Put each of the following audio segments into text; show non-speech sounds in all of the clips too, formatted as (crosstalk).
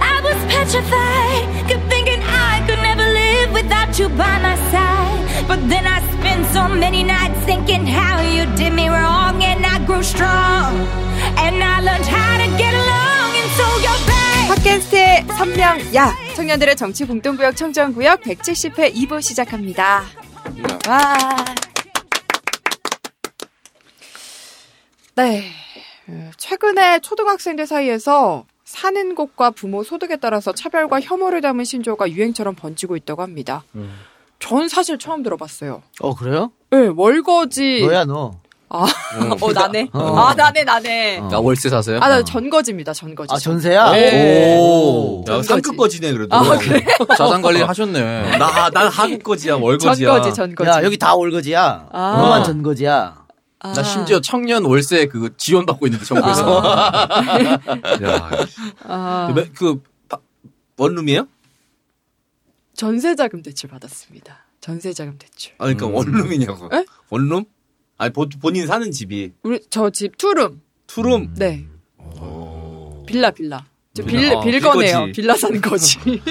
I was petrified. Kept thinking I could never live without you by my side. But then I spent so many nights thinking how you did me wrong, and I grew strong. And I learned how to get along, and so you're back. 팟캐스트의 선명 야 청년들의 정치 공동구역 청정구역 170회 2부 시작합니다. 와. 네. 어, 최근에 초등학생들 사이에서 사는 곳과 부모 소득에 따라서 차별과 혐오를 담은 신조어가 유행처럼 번지고 있다고 합니다. 전 사실 처음 들어봤어요. 어 그래요? 네, 월거지. 너야 너. 아, 어, 나네. 아, 나네, 나네. 어. 아, 월세 사세요? 아, 나 전거지입니다, 전거지. 아 전세야? 네. 오. 야, 상급 거지네 그래도. 아, 그래? 자산 관리 하셨네. 나, 난 한국 거지야, 월 거지야. 전거지, 전거지. 야 여기 다 월거지야. 아. 너만 전거지야. 아. 나 심지어 청년 월세 그 지원 받고 있는데 정부에서. (laughs) 야, 아, 그, 그 바- 원룸이에요? 전세자금 대출 받았습니다. 전세자금 대출. 아, 그러니까 원룸이냐고. 에? 원룸? 아니 본, 본인 사는 집이 우리 저 집 투룸. 투룸. 네. 빌라 빌라. 저 빌, 빌라. 어, 빌거네요. 빌거지. 빌라 사는 거지. (laughs)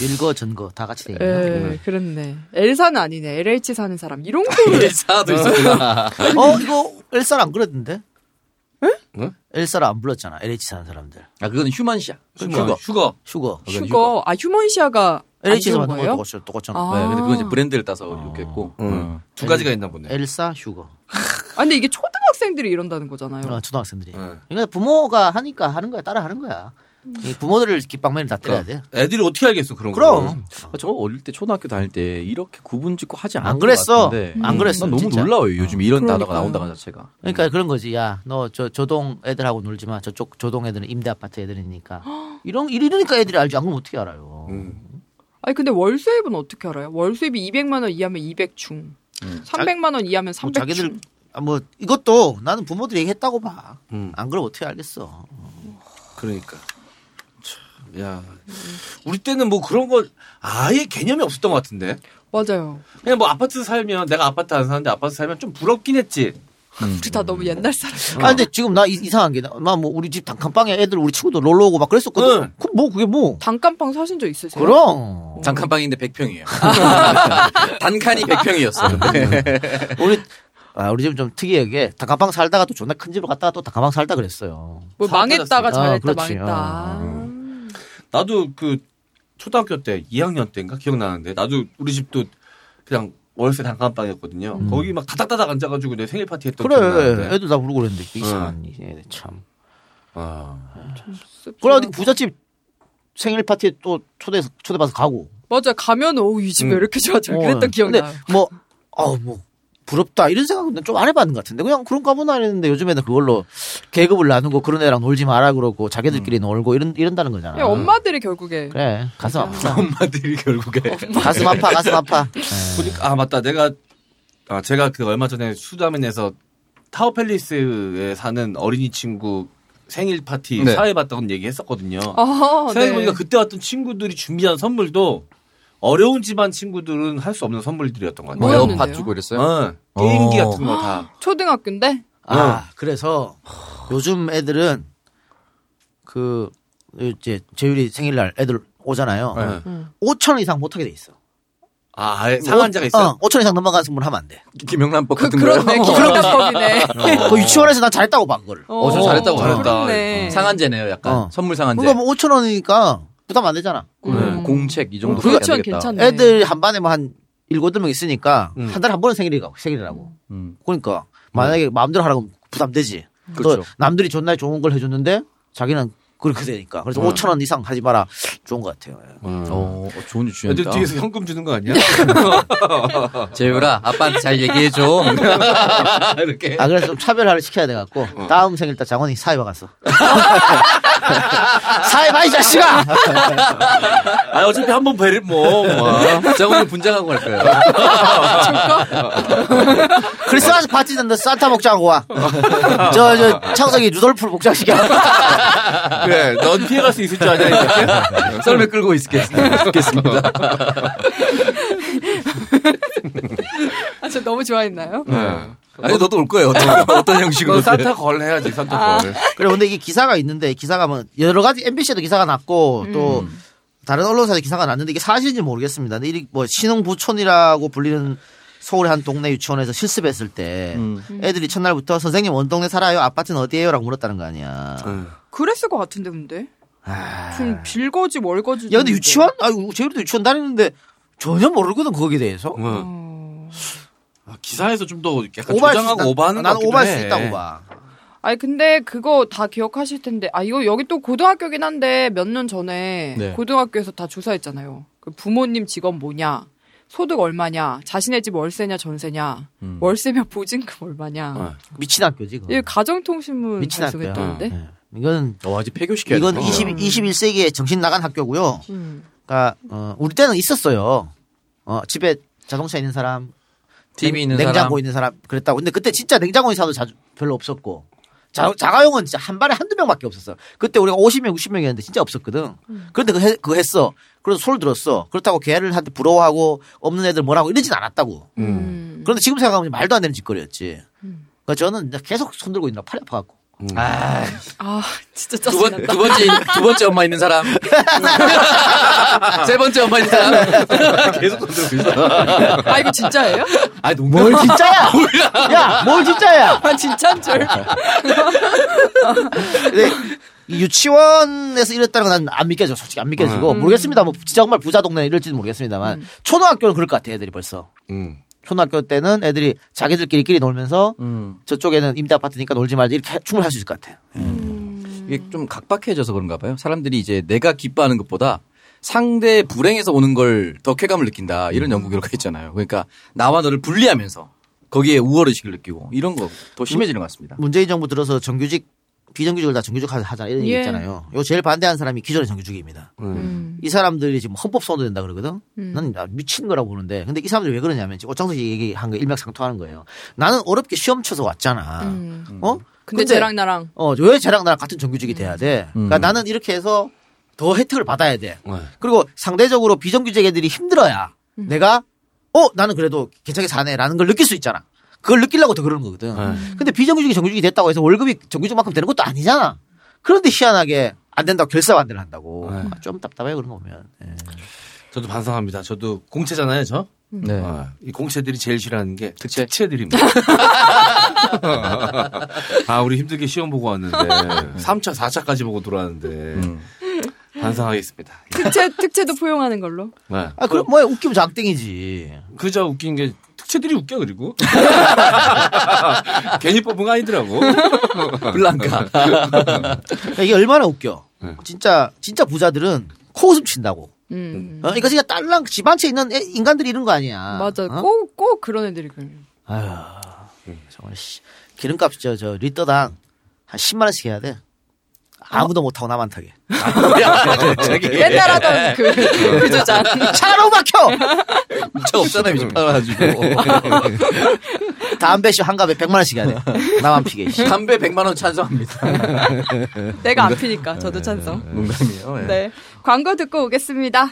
일거 전거 다 같이 돼 있네. 예, 그렇네. 엘사는 아니네. LH 사는 사람. 이런 거를 엘사도 있었구나. 어 이거 엘사를 안 그랬는데? 응? 엘사를 안 불렀잖아. LH 사는 사람들. 아, 그건 휴먼샷. 휴거. 휴거. 휴거. 휴거. 아, 휴먼시아가 안 LH에서 만든 거 거예요? 똑같잖아. 똑같잖아. 아. 네, 근데 그건 이제 브랜드를 따서 이렇게 했고. 응. 두 가지가 있나 보네. 엘사 휴거. 아, 근데 이게 초등학생들이 이런다는 거잖아요. 어, 초등학생들이. 응. 그러니까 부모가 하니까 하는 거야. 따라 하는 거야. 이 부모들을 깃방맨을 다 때려야 돼. 애들이 어떻게 알겠어 그런 거. 그럼 아, 저 어릴 때 초등학교 다닐 때 이렇게 구분 짓고 하지 않았던 안 그랬어. 것 같은데. 안 그랬어, 난 너무 진짜. 놀라워요. 요즘 이런 단어가 그러니까요. 나온다는 자체가. 그러니까 그런 거지. 야, 너 저 조동 애들하고 놀지 마. 저쪽 조동 애들은 임대 아파트 애들이니까. (gasps) 이런 이러니까 애들이 알지. 안 그러면 어떻게 알아요? 음. 아니, 근데 월 수입은 어떻게 알아요? 월 수입이 200만 원 이하면 200중. 300만 원 이하면 뭐 300중. 자기들 아, 뭐 이것도 나는 부모들이 얘기했다고 봐. 음. 안 그러면 어떻게 알겠어? 그러니까. 참, 야. 우리 때는 뭐 그런 거 아예 개념이 없었던 것 같은데. 맞아요. 그냥 뭐 아파트 살면 내가 아파트 안 사는데 아파트 살면 좀 부럽긴 했지. 우리 다 너무 옛날 사람. 아 근데 지금 나 이- 이상한 게 나 뭐 우리 집 단칸방에 애들 우리 친구들 놀러 오고 막 그랬었거든. 응. 그럼 뭐 그게 뭐? 단칸방 사신 적 있으세요? 그럼 단칸방인데 100평이에요. (laughs) 단칸이 100평이었어. 우리 아 우리 집좀 특이하게 단칸방 살다가 또 존나 큰 집으로 갔다가 또 단칸방 살다 그랬어요. 뭐 망했다가 아, 잘했다 그렇지. 망했다. 아, 나도 그 초등학교 때 2학년 때인가 기억나는데 나도 우리 집도 그냥 월세 단칸방이었거든요. 거기 막 다닥다닥 앉아가지고 내 생일 파티 했던 그래 나는데. 애들 다 부르고 그랬는데 이상한 애들 참. 아. 그래 어디 부잣집 생일 파티에 또 초대 초대받아서 가고. 맞아 가면 오이 집왜 음. 이렇게 좋아? 저 어, 그랬던 기억 근데 나요. 뭐, 어, 뭐, 부럽다. 이런 생각은 좀 안 해봤는 것 같은데. 그냥 그런가 보나 했는데 요즘에는 그걸로 계급을 나누고 그런 애랑 놀지 마라 그러고 자기들끼리 놀고 이런, 이런다는 거잖아. 그냥 엄마들이 결국에 그래. 가슴 아프다. 엄마들이 결국에. 가슴 아파, 가슴 아파. (laughs) 보니까 아 맞다 내가 아 제가 그 얼마 전에 수다맨에서 타워팰리스에 사는 어린이 친구 생일 파티 네. 사회 봤다는 얘기 했었거든요. 아, 생각해보니까 그때 왔던 친구들이 준비한 선물도 어려운 집안 친구들은 할 수 없는 선물들이었던 것 같아요. 뭐? 에어팟 주고 그랬어요? 어, 게임기 어. 같은 거 다. 초등학교인데 아, 그래서 요즘 애들은 그, 이제 재율이 생일날 애들 오잖아요. 네. 5천 원 이상 못하게 돼 있어. 아, 상한자가 있어요? 어, 5천 원 이상 넘어가는 선물 하면 안 돼. 김영란법 그 같은 그렇네 거요? 김영란법이네. 그 유치원에서 난 잘했다고 봐, 그걸. 어, 저 잘했다고 잘했다. 상한제네요, 약간. 어. 선물 상한제. 그러니까 뭐 5천 원이니까 부담 안 되잖아. 음. 공책 이 정도. 그렇죠. 괜찮네. 애들 한 반에 뭐한 일곱 명 있으니까 음. 한 달에 한 번은 생일이라고 생일이라고. 음. 그러니까 만약에 마음대로 하라고 부담되지. 그렇죠. 또 남들이 존나 좋은 걸 해줬는데 자기는 그렇게 되니까. 그래서 어. 5천 원 이상 하지 마라. 좋은 것 같아요. 예. 어. 어, 어, 좋은 애들 다 뒤에서 현금 주는 거 아니야? (laughs) 재율아, 아빠한테 잘 얘기해 줘. (laughs) 이렇게. 아 그래서 좀 차별화를 시켜야 돼 갖고 다음 생일 때 장원이 사회봐 갔어. (laughs) 사회봐 이 자식아. 아, 어차피 한번 배를 뭐. 뭐. 장훈이 분장하고 갈 거예요. 크리스마스 파티는 너 산타 복장하고 와. 저저 창석이 루돌프 복장 시켜. 그래, 넌 피해갈 수 있을 줄 아냐, 이렇게? (laughs) 썰매 끌고 있겠, 있겠습니다. (laughs) 아, 저 너무 좋아했나요? 네. 아니 너도 올 거예요. 어떤, 어떤 형식으로? 너 산타 걸 해야지 산타 걸. 그래 근데 이게 기사가 있는데 기사가 뭐 여러 가지 MBC에도 기사가 났고 또 다른 언론사도 기사가 났는데 이게 사실인지 모르겠습니다. 근데 이뭐 신흥부촌이라고 불리는 서울의 한 동네 유치원에서 실습했을 때 애들이 첫날부터 선생님 어느 동네 살아요? 아파트는 어디예요?라고 물었다는 거 아니야. 응. 그랬을 것 같은데 근데. 좀 빌거지 멀거지. 야 근데 유치원? 아유 쟤들도 유치원 다니는데 전혀 모르거든 거기에 대해서. 응. 아, 기사에서 좀 더 약간. 오버하는 것 나는 오버할 수 해. 있다고 봐. 아니 근데 그거 다 기억하실 텐데 아 이거 여기 또 고등학교긴 한데 몇 년 전에 네. 고등학교에서 다 조사했잖아요. 그 부모님 직업 뭐냐, 소득 얼마냐, 자신의 집 월세냐 전세냐, 음. 월세면 보증금 얼마냐. 어. 미친 학교지. 그거. 이 가정통신문 미친 학교야. 발송했다는데. 네. 이건 어, 아직 폐교시켜야 이건 돼. 20, 21세기에 정신 나간 학교고요. 음. 그러니까 어, 우리 때는 있었어요. 어, 집에 자동차 있는 사람, TV 있는 냉장고 사람. 있는 사람 그랬다고. 근데 그때 진짜 냉장고 있는 사람도 자주 별로 없었고. 자, 자가용은 진짜 한 발에 한두 명밖에 없었어. 그때 우리가 50명, 60명이었는데 진짜 없었거든. 그런데 그거, 해- 그거 했어. 그래서 소를 들었어. 그렇다고 걔를 한테 부러워하고 없는 애들 뭐라고 이러진 않았다고. 음. 그런데 지금 생각하면 말도 안 되는 짓거리였지. 그러니까 저는 계속 손들고 있느라 팔이 아파갖고. 아, 아 진짜 두, 번. 두 번째, 두 번째 엄마 있는 사람. (laughs) 세 번째 엄마 있는 사람. 계속 있어. 아 이거 진짜예요? 아, 농담. 뭘 진짜야? 야, 뭘 진짜야? 아 진짜인 줄. 이 유치원에서 이랬다는 건 난 안 믿겨져. 솔직히 안 믿겨지고. 모르겠습니다. 뭐 진짜 정말 부자 동네 이럴지는 모르겠습니다만. 초등학교는 그럴 것 같아, 애들이 벌써. 응. 초등학교 때는 애들이 자기들끼리끼리 놀면서 음. 저쪽에는 임대 아파트니까 놀지 말지 이렇게 충분히 할 수 있을 것 같아. 이게 좀 각박해져서 그런가 봐요. 사람들이 이제 내가 기뻐하는 것보다 상대 불행에서 오는 걸 더 쾌감을 느낀다. 이런 연구 결과가 있잖아요. 그러니까 나와 너를 분리하면서 거기에 우월의식을 느끼고 이런 거 더 심해지는 것 같습니다. 문재인 정부 들어서 정규직, 비정규직을 다 정규직 하자 이런 얘기 예. 있잖아요. 이거 제일 반대하는 사람이 기존의 정규직입니다. 음. 이 사람들이 지금 헌법 소원도 된다 그러거든. 난 미친 거라고 보는데, 근데 이 사람들이 왜 그러냐면 지금 오창석 씨 얘기한 거 일맥상통하는 거예요. 나는 어렵게 시험 쳐서 왔잖아. 음. 어? 근데 쟤랑 나랑 어, 왜 쟤랑 나랑 같은 정규직이 돼야 돼? 그러니까 음. 나는 이렇게 해서 더 혜택을 받아야 돼. 네. 그리고 상대적으로 비정규직 애들이 힘들어야 내가 어 나는 그래도 괜찮게 사네라는 걸 느낄 수 있잖아. 그걸 느끼려고 더 그러는 거거든. 네. 근데 비정규직이 정규직이 됐다고 해서 월급이 정규직만큼 되는 것도 아니잖아. 그런데 희한하게 안 된다고 결사 반대를 한다고. 네. 아, 좀 답답해요 그런 거 보면. 예. 저도 반성합니다. 저도 공채잖아요, 저. 네. 어, 이 공채들이 제일 싫어하는 게 특채? 특채들입니다. (laughs) 아, 우리 힘들게 시험 보고 왔는데 3차, 4차까지 보고 들어왔는데 음. 반성하겠습니다. 특채 특채도 포용하는 걸로. 네. 아 그럼 뭐야 웃기면 장땡이지. 그저 웃긴 게 특채들이 웃겨 그리고 (laughs) 괜히 뽑은 거 아니더라고. 블랑카. 그러니까 이게 얼마나 웃겨. 네. 진짜 진짜 부자들은 코웃음 친다고. 음. 어? 이거 진짜 딸랑 집 한 채 있는 애- 인간들이 이런 거 아니야. 맞아. 어? 꼭꼭 그런 애들이 그래. 아유, 정말 씨. 기름값 저, 저 리터당 한 10만 원씩 해야 돼. 아무도 못 타고 나만 타게. (laughs) 맨날 하던 그, 그 주장. (laughs) 차로 막혀. 차 없잖아요. 이제 팔아가지고. 담배 쇼한 갑에 100만 원씩 해야 돼. 나만 피게. 씨. 담배 100만 원 찬성합니다. (laughs) 내가 안 피니까 저도 찬성. 농담이에요. 예. 네. 광고 듣고 오겠습니다.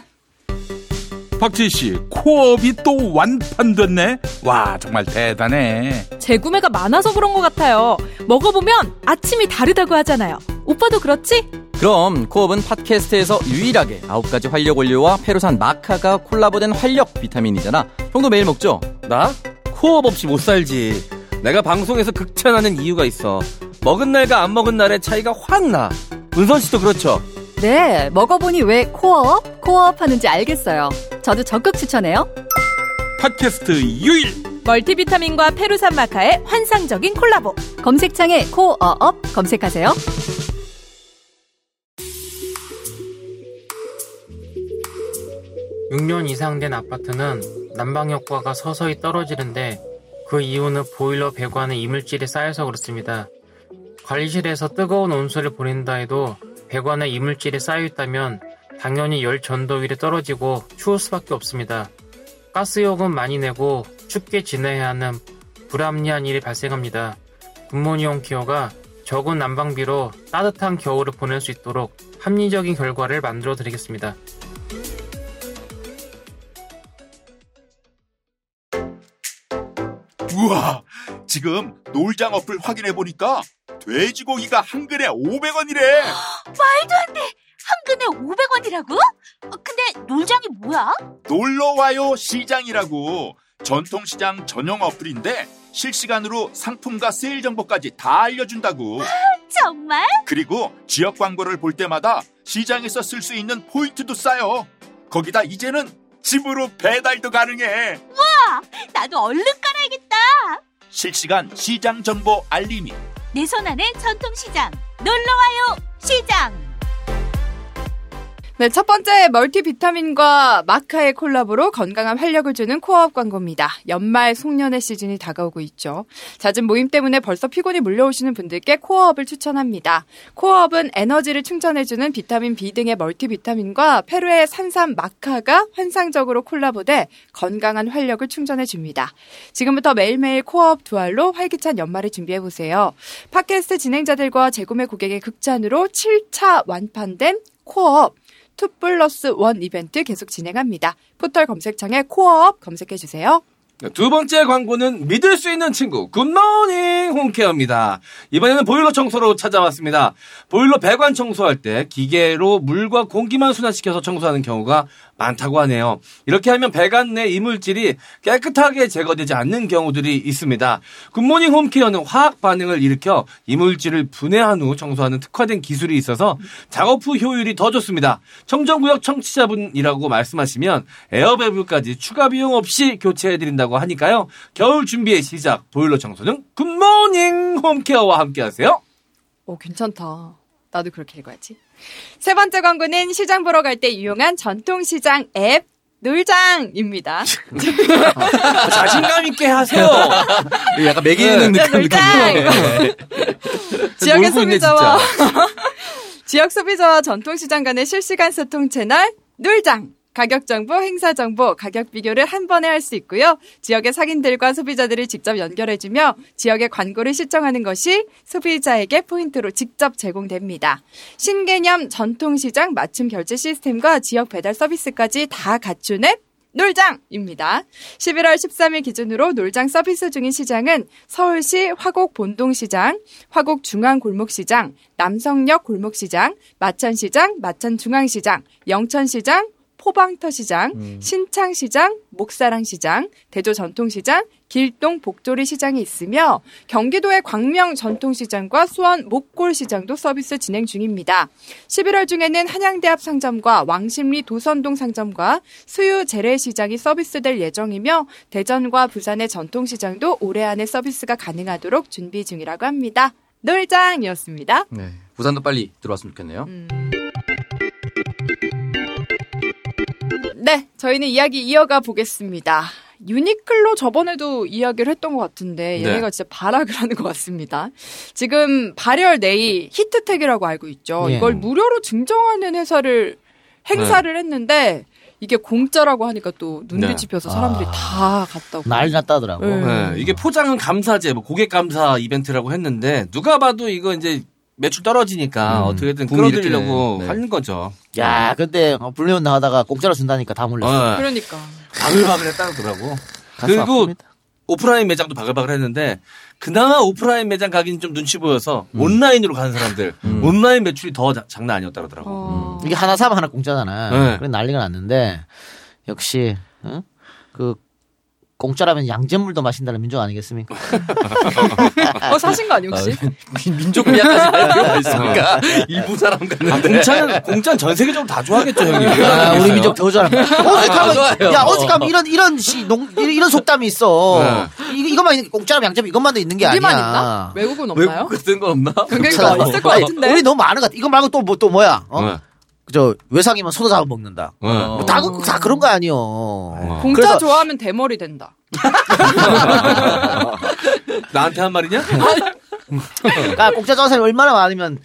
박지희 씨, 코업이 또 완판됐네. 와, 정말 대단해. 재구매가 많아서 그런 것 같아요. 먹어보면 아침이 다르다고 하잖아요. 오빠도 그렇지? 그럼 코업은 팟캐스트에서 유일하게 9가지 활력 원료와 페루산 마카가 콜라보된 활력 비타민이잖아. 형도 매일 먹죠? 나? 코업 없이 못 살지. 내가 방송에서 극찬하는 이유가 있어. 먹은 날과 안 먹은 날의 차이가 확 나. 은선 씨도 그렇죠? 네, 먹어보니 왜 코어업, 코어업 하는지 알겠어요. 저도 적극 추천해요. 팟캐스트 유일. 멀티비타민과 페루산 마카의 환상적인 콜라보. 검색창에 코어업 검색하세요. 육년 이상 된 아파트는 난방 효과가 서서히 떨어지는데 그 이유는 보일러 배관에 이물질이 쌓여서 그렇습니다. 관리실에서 뜨거운 온수를 보낸다 해도 배관에 이물질이 쌓여 있다면 당연히 열 전도율이 떨어지고 추울 수밖에 없습니다. 가스요금 많이 내고 춥게 지내야 하는 불합리한 일이 발생합니다. 굿모니홈 케어가 적은 난방비로 따뜻한 겨울을 보낼 수 있도록 합리적인 결과를 만들어 드리겠습니다. 우와, 지금 놀장 어플 확인해 보니까 돼지고기가 한 근에 500원이래. (gasps) 말도 안 돼. 한 근에 500원이라고? 근데 놀장이 뭐야? 놀러 와요 시장이라고 전통시장 전용 어플인데 실시간으로 상품과 세일 정보까지 다 알려준다고. (gasps) 정말? 그리고 지역 광고를 볼 때마다 시장에서 쓸 수 있는 포인트도 쌓여. 거기다 이제는 집으로 배달도 가능해. 와, 나도 얼른 깔아야겠다. 실시간 시장 정보 알림이. 내 손안의 전통시장. 놀러와요, 시장. 네, 첫 번째 멀티비타민과 마카의 콜라보로 건강한 활력을 주는 코어업 광고입니다. 연말 송년회 시즌이 다가오고 있죠. 잦은 모임 때문에 벌써 피곤이 몰려오시는 분들께 코어업을 추천합니다. 코어업은 에너지를 충전해주는 비타민 B 등의 멀티비타민과 페루의 산삼 마카가 환상적으로 콜라보돼 건강한 활력을 충전해줍니다. 지금부터 매일매일 코어업 두 알로 활기찬 연말을 준비해보세요. 팟캐스트 진행자들과 재구매 고객의 극찬으로 7차 완판된 코어업 2 플러스 1 이벤트 계속 진행합니다. 포털 검색창에 코어업 검색해 주세요. 두 번째 광고는 믿을 수 있는 친구 굿모닝 홈케어입니다. 이번에는 보일러 청소로 찾아왔습니다. 보일러 배관 청소할 때 기계로 물과 공기만 순환시켜서 청소하는 경우가 많다고 하네요. 이렇게 하면 배관 내 이물질이 깨끗하게 제거되지 않는 경우들이 있습니다. 굿모닝 홈케어는 화학 반응을 일으켜 이물질을 분해한 후 청소하는 특화된 기술이 있어서 작업 후 효율이 더 좋습니다. 청정구역 청취자분이라고 말씀하시면 에어밸브까지 추가 비용 없이 교체해드린다고 하니까요. 겨울 준비의 시작 보일러 청소는 굿모닝 홈케어와 함께하세요. 오, 괜찮다. 나도 그렇게 읽어야지. 세 번째 광고는 시장 보러 갈 때 유용한 전통시장 앱 놀장입니다. (laughs) 자신감 있게 하세요. 약간 매기는 네. 느낌 놀장! (laughs) 느낌이에요. 지역의 소비자와 (laughs) 지역 소비자와 전통시장 간의 실시간 소통 채널 놀장. 가격 정보, 행사 정보, 가격 비교를 한 번에 할 수 있고요. 지역의 상인들과 소비자들을 직접 연결해주며 지역의 광고를 시청하는 것이 소비자에게 포인트로 직접 제공됩니다. 신개념 전통시장 맞춤 결제 시스템과 지역 배달 서비스까지 다 갖춘 앱 놀장입니다. 11월 13일 기준으로 놀장 서비스 중인 시장은 서울시 화곡 본동시장, 화곡 중앙골목시장, 남성역 골목시장, 마천시장, 마천중앙시장, 영천시장, 포방터 시장, 신창 시장, 목사랑 시장, 대조 전통 시장, 길동 복조리 시장이 있으며 경기도의 광명 전통시장과 수원 목골 시장도 서비스 진행 중입니다. 11월 중에는 한양대 앞 상점과 왕십리 도선동 상점과 수유 재래시장이 서비스될 예정이며 대전과 부산의 전통시장도 올해 안에 서비스가 가능하도록 준비 중이라고 합니다. 놀장이었습니다. 네. 부산도 빨리 들어왔으면 좋겠네요. 네, 저희는 이야기 이어가 보겠습니다. 유니클로 저번에도 이야기를 했던 것 같은데 네. 얘네가 진짜 발악을 (laughs) 하는 것 같습니다. 지금 발열 네이 히트텍이라고 알고 있죠. 예. 이걸 무료로 증정하는 회사를 행사를 했는데 이게 공짜라고 하니까 또눈 네. 뒤집혀서 사람들이 다 갔다고. 난리 났다더라고. 네. 네, 이게 포장은 감사제, 뭐 고객 감사 이벤트라고 했는데 누가 봐도 이거 이제 매출 떨어지니까 어떻게든 붐이 끌어들이려고 네. 하는 거죠. 야, 근데 어, 불리면 나가다가 공짜로 준다니까 다 몰랐어. 어, 그러니까. 바글바글 했다더라고. 가슴 그리고 아픕니다. 오프라인 매장도 바글바글 했는데 그나마 오프라인 매장 가기는 좀 눈치 보여서 온라인으로 가는 사람들 (laughs) 온라인 매출이 더 자- 장난 아니었다 그러더라고. 어. 이게 하나 사면 하나 공짜잖아. 네. 그래 난리가 났는데 역시 어? 그 공짜라면 양잿물도 마신다는 민족 아니겠습니까? (laughs) 어 사신 거 아니 혹시? 민- 민족 미약하지 말 필요가 있습니까? 일부 사람 아, 같는데. 공짜는 공짜는 전 세계적으로 다 좋아하겠죠 형님. 아, 우리 민족 더 잘한다. 어색하면 좋아요. 야 어색하면 이런 이런 시 농 이런, 속담이 있어. 이, 이것만 공짜라면 양잿물 이것만 더 있는 게 아니야. 있나? 외국은 없나요? 외국 같은 건 없나? 그러니까. 있을 것 아니, 같은데. 우리 너무 많은 것 같아. 이거 말고 또 뭐 또 뭐야? 어? 네. 저 외상이면 소도 잡아 먹는다. 네. 뭐 다, 그- 다 그런 거 아니요. 공짜 그래서- 좋아하면 대머리 된다. (laughs) 나한테 한 말이냐? 그러니까 공짜 좋아하는 사람이 얼마나 많으면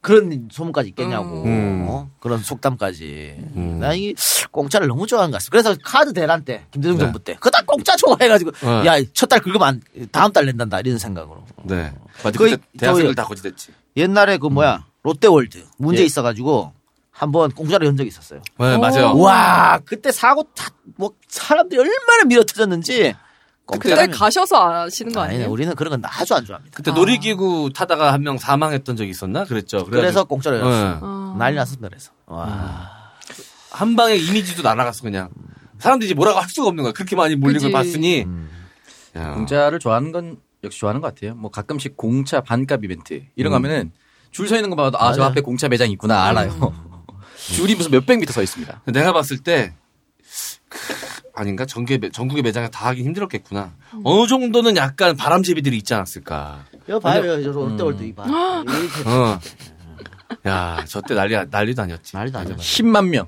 그런 소문까지 있겠냐고. 음. 어? 그런 속담까지. 나 이 공짜를 너무 좋아하는 것 같아. 그래서 카드 대란 때, 김대중 네. 정부 때. 그다 공짜 좋아해가지고, 네. 야, 첫 달 긁으면 안, 다음 달 낸단다. 이런 생각으로. 네. 맞아. 거의- 그때 대학생들 다 거짓됐지. 옛날에 그 뭐야, 롯데월드. 문제 예. 있어가지고, 한번 공짜로 연 적이 있었어요. 네, 맞아요. 와, 그때 사고 다, 뭐, 사람들이 얼마나 밀어 터졌는지, 그때 가셔서 아시는 거. 아니에요? 우리는 그런 건 아주 안 좋아합니다. 그때 놀이기구 타다가 한 명 사망했던 적이 있었나? 그랬죠. 그래서 공짜로 네. 열었어. 어. 난리 났습니다. 그래서. 와. 한 방에 이미지도 날아갔어 그냥. 사람들이 이제 뭐라고 할 수가 없는 거야. 그렇게 많이 몰린 걸 그지. 봤으니. 음. 야. 공짜를 좋아하는 건 역시 좋아하는 것 같아요. 뭐 가끔씩 공차 반값 이벤트 이런 거 음. 하면은 줄 서 있는 거 봐도 아 저. 앞에 공차 매장 있구나 알아요. 줄이 무슨 몇백 미터 서 있습니다. 내가 봤을 때 크, 아닌가 전국의 매- 전국의 매장에 다 하기 힘들었겠구나. 어느 정도는 약간 바람잡이들이 있지 않았을까. 이거 봐요. 저 롯데월드 이봐. 이렇게 어. 야, 저 때 난리 난리도 아니었지. 난리도 아니야. 10만 명.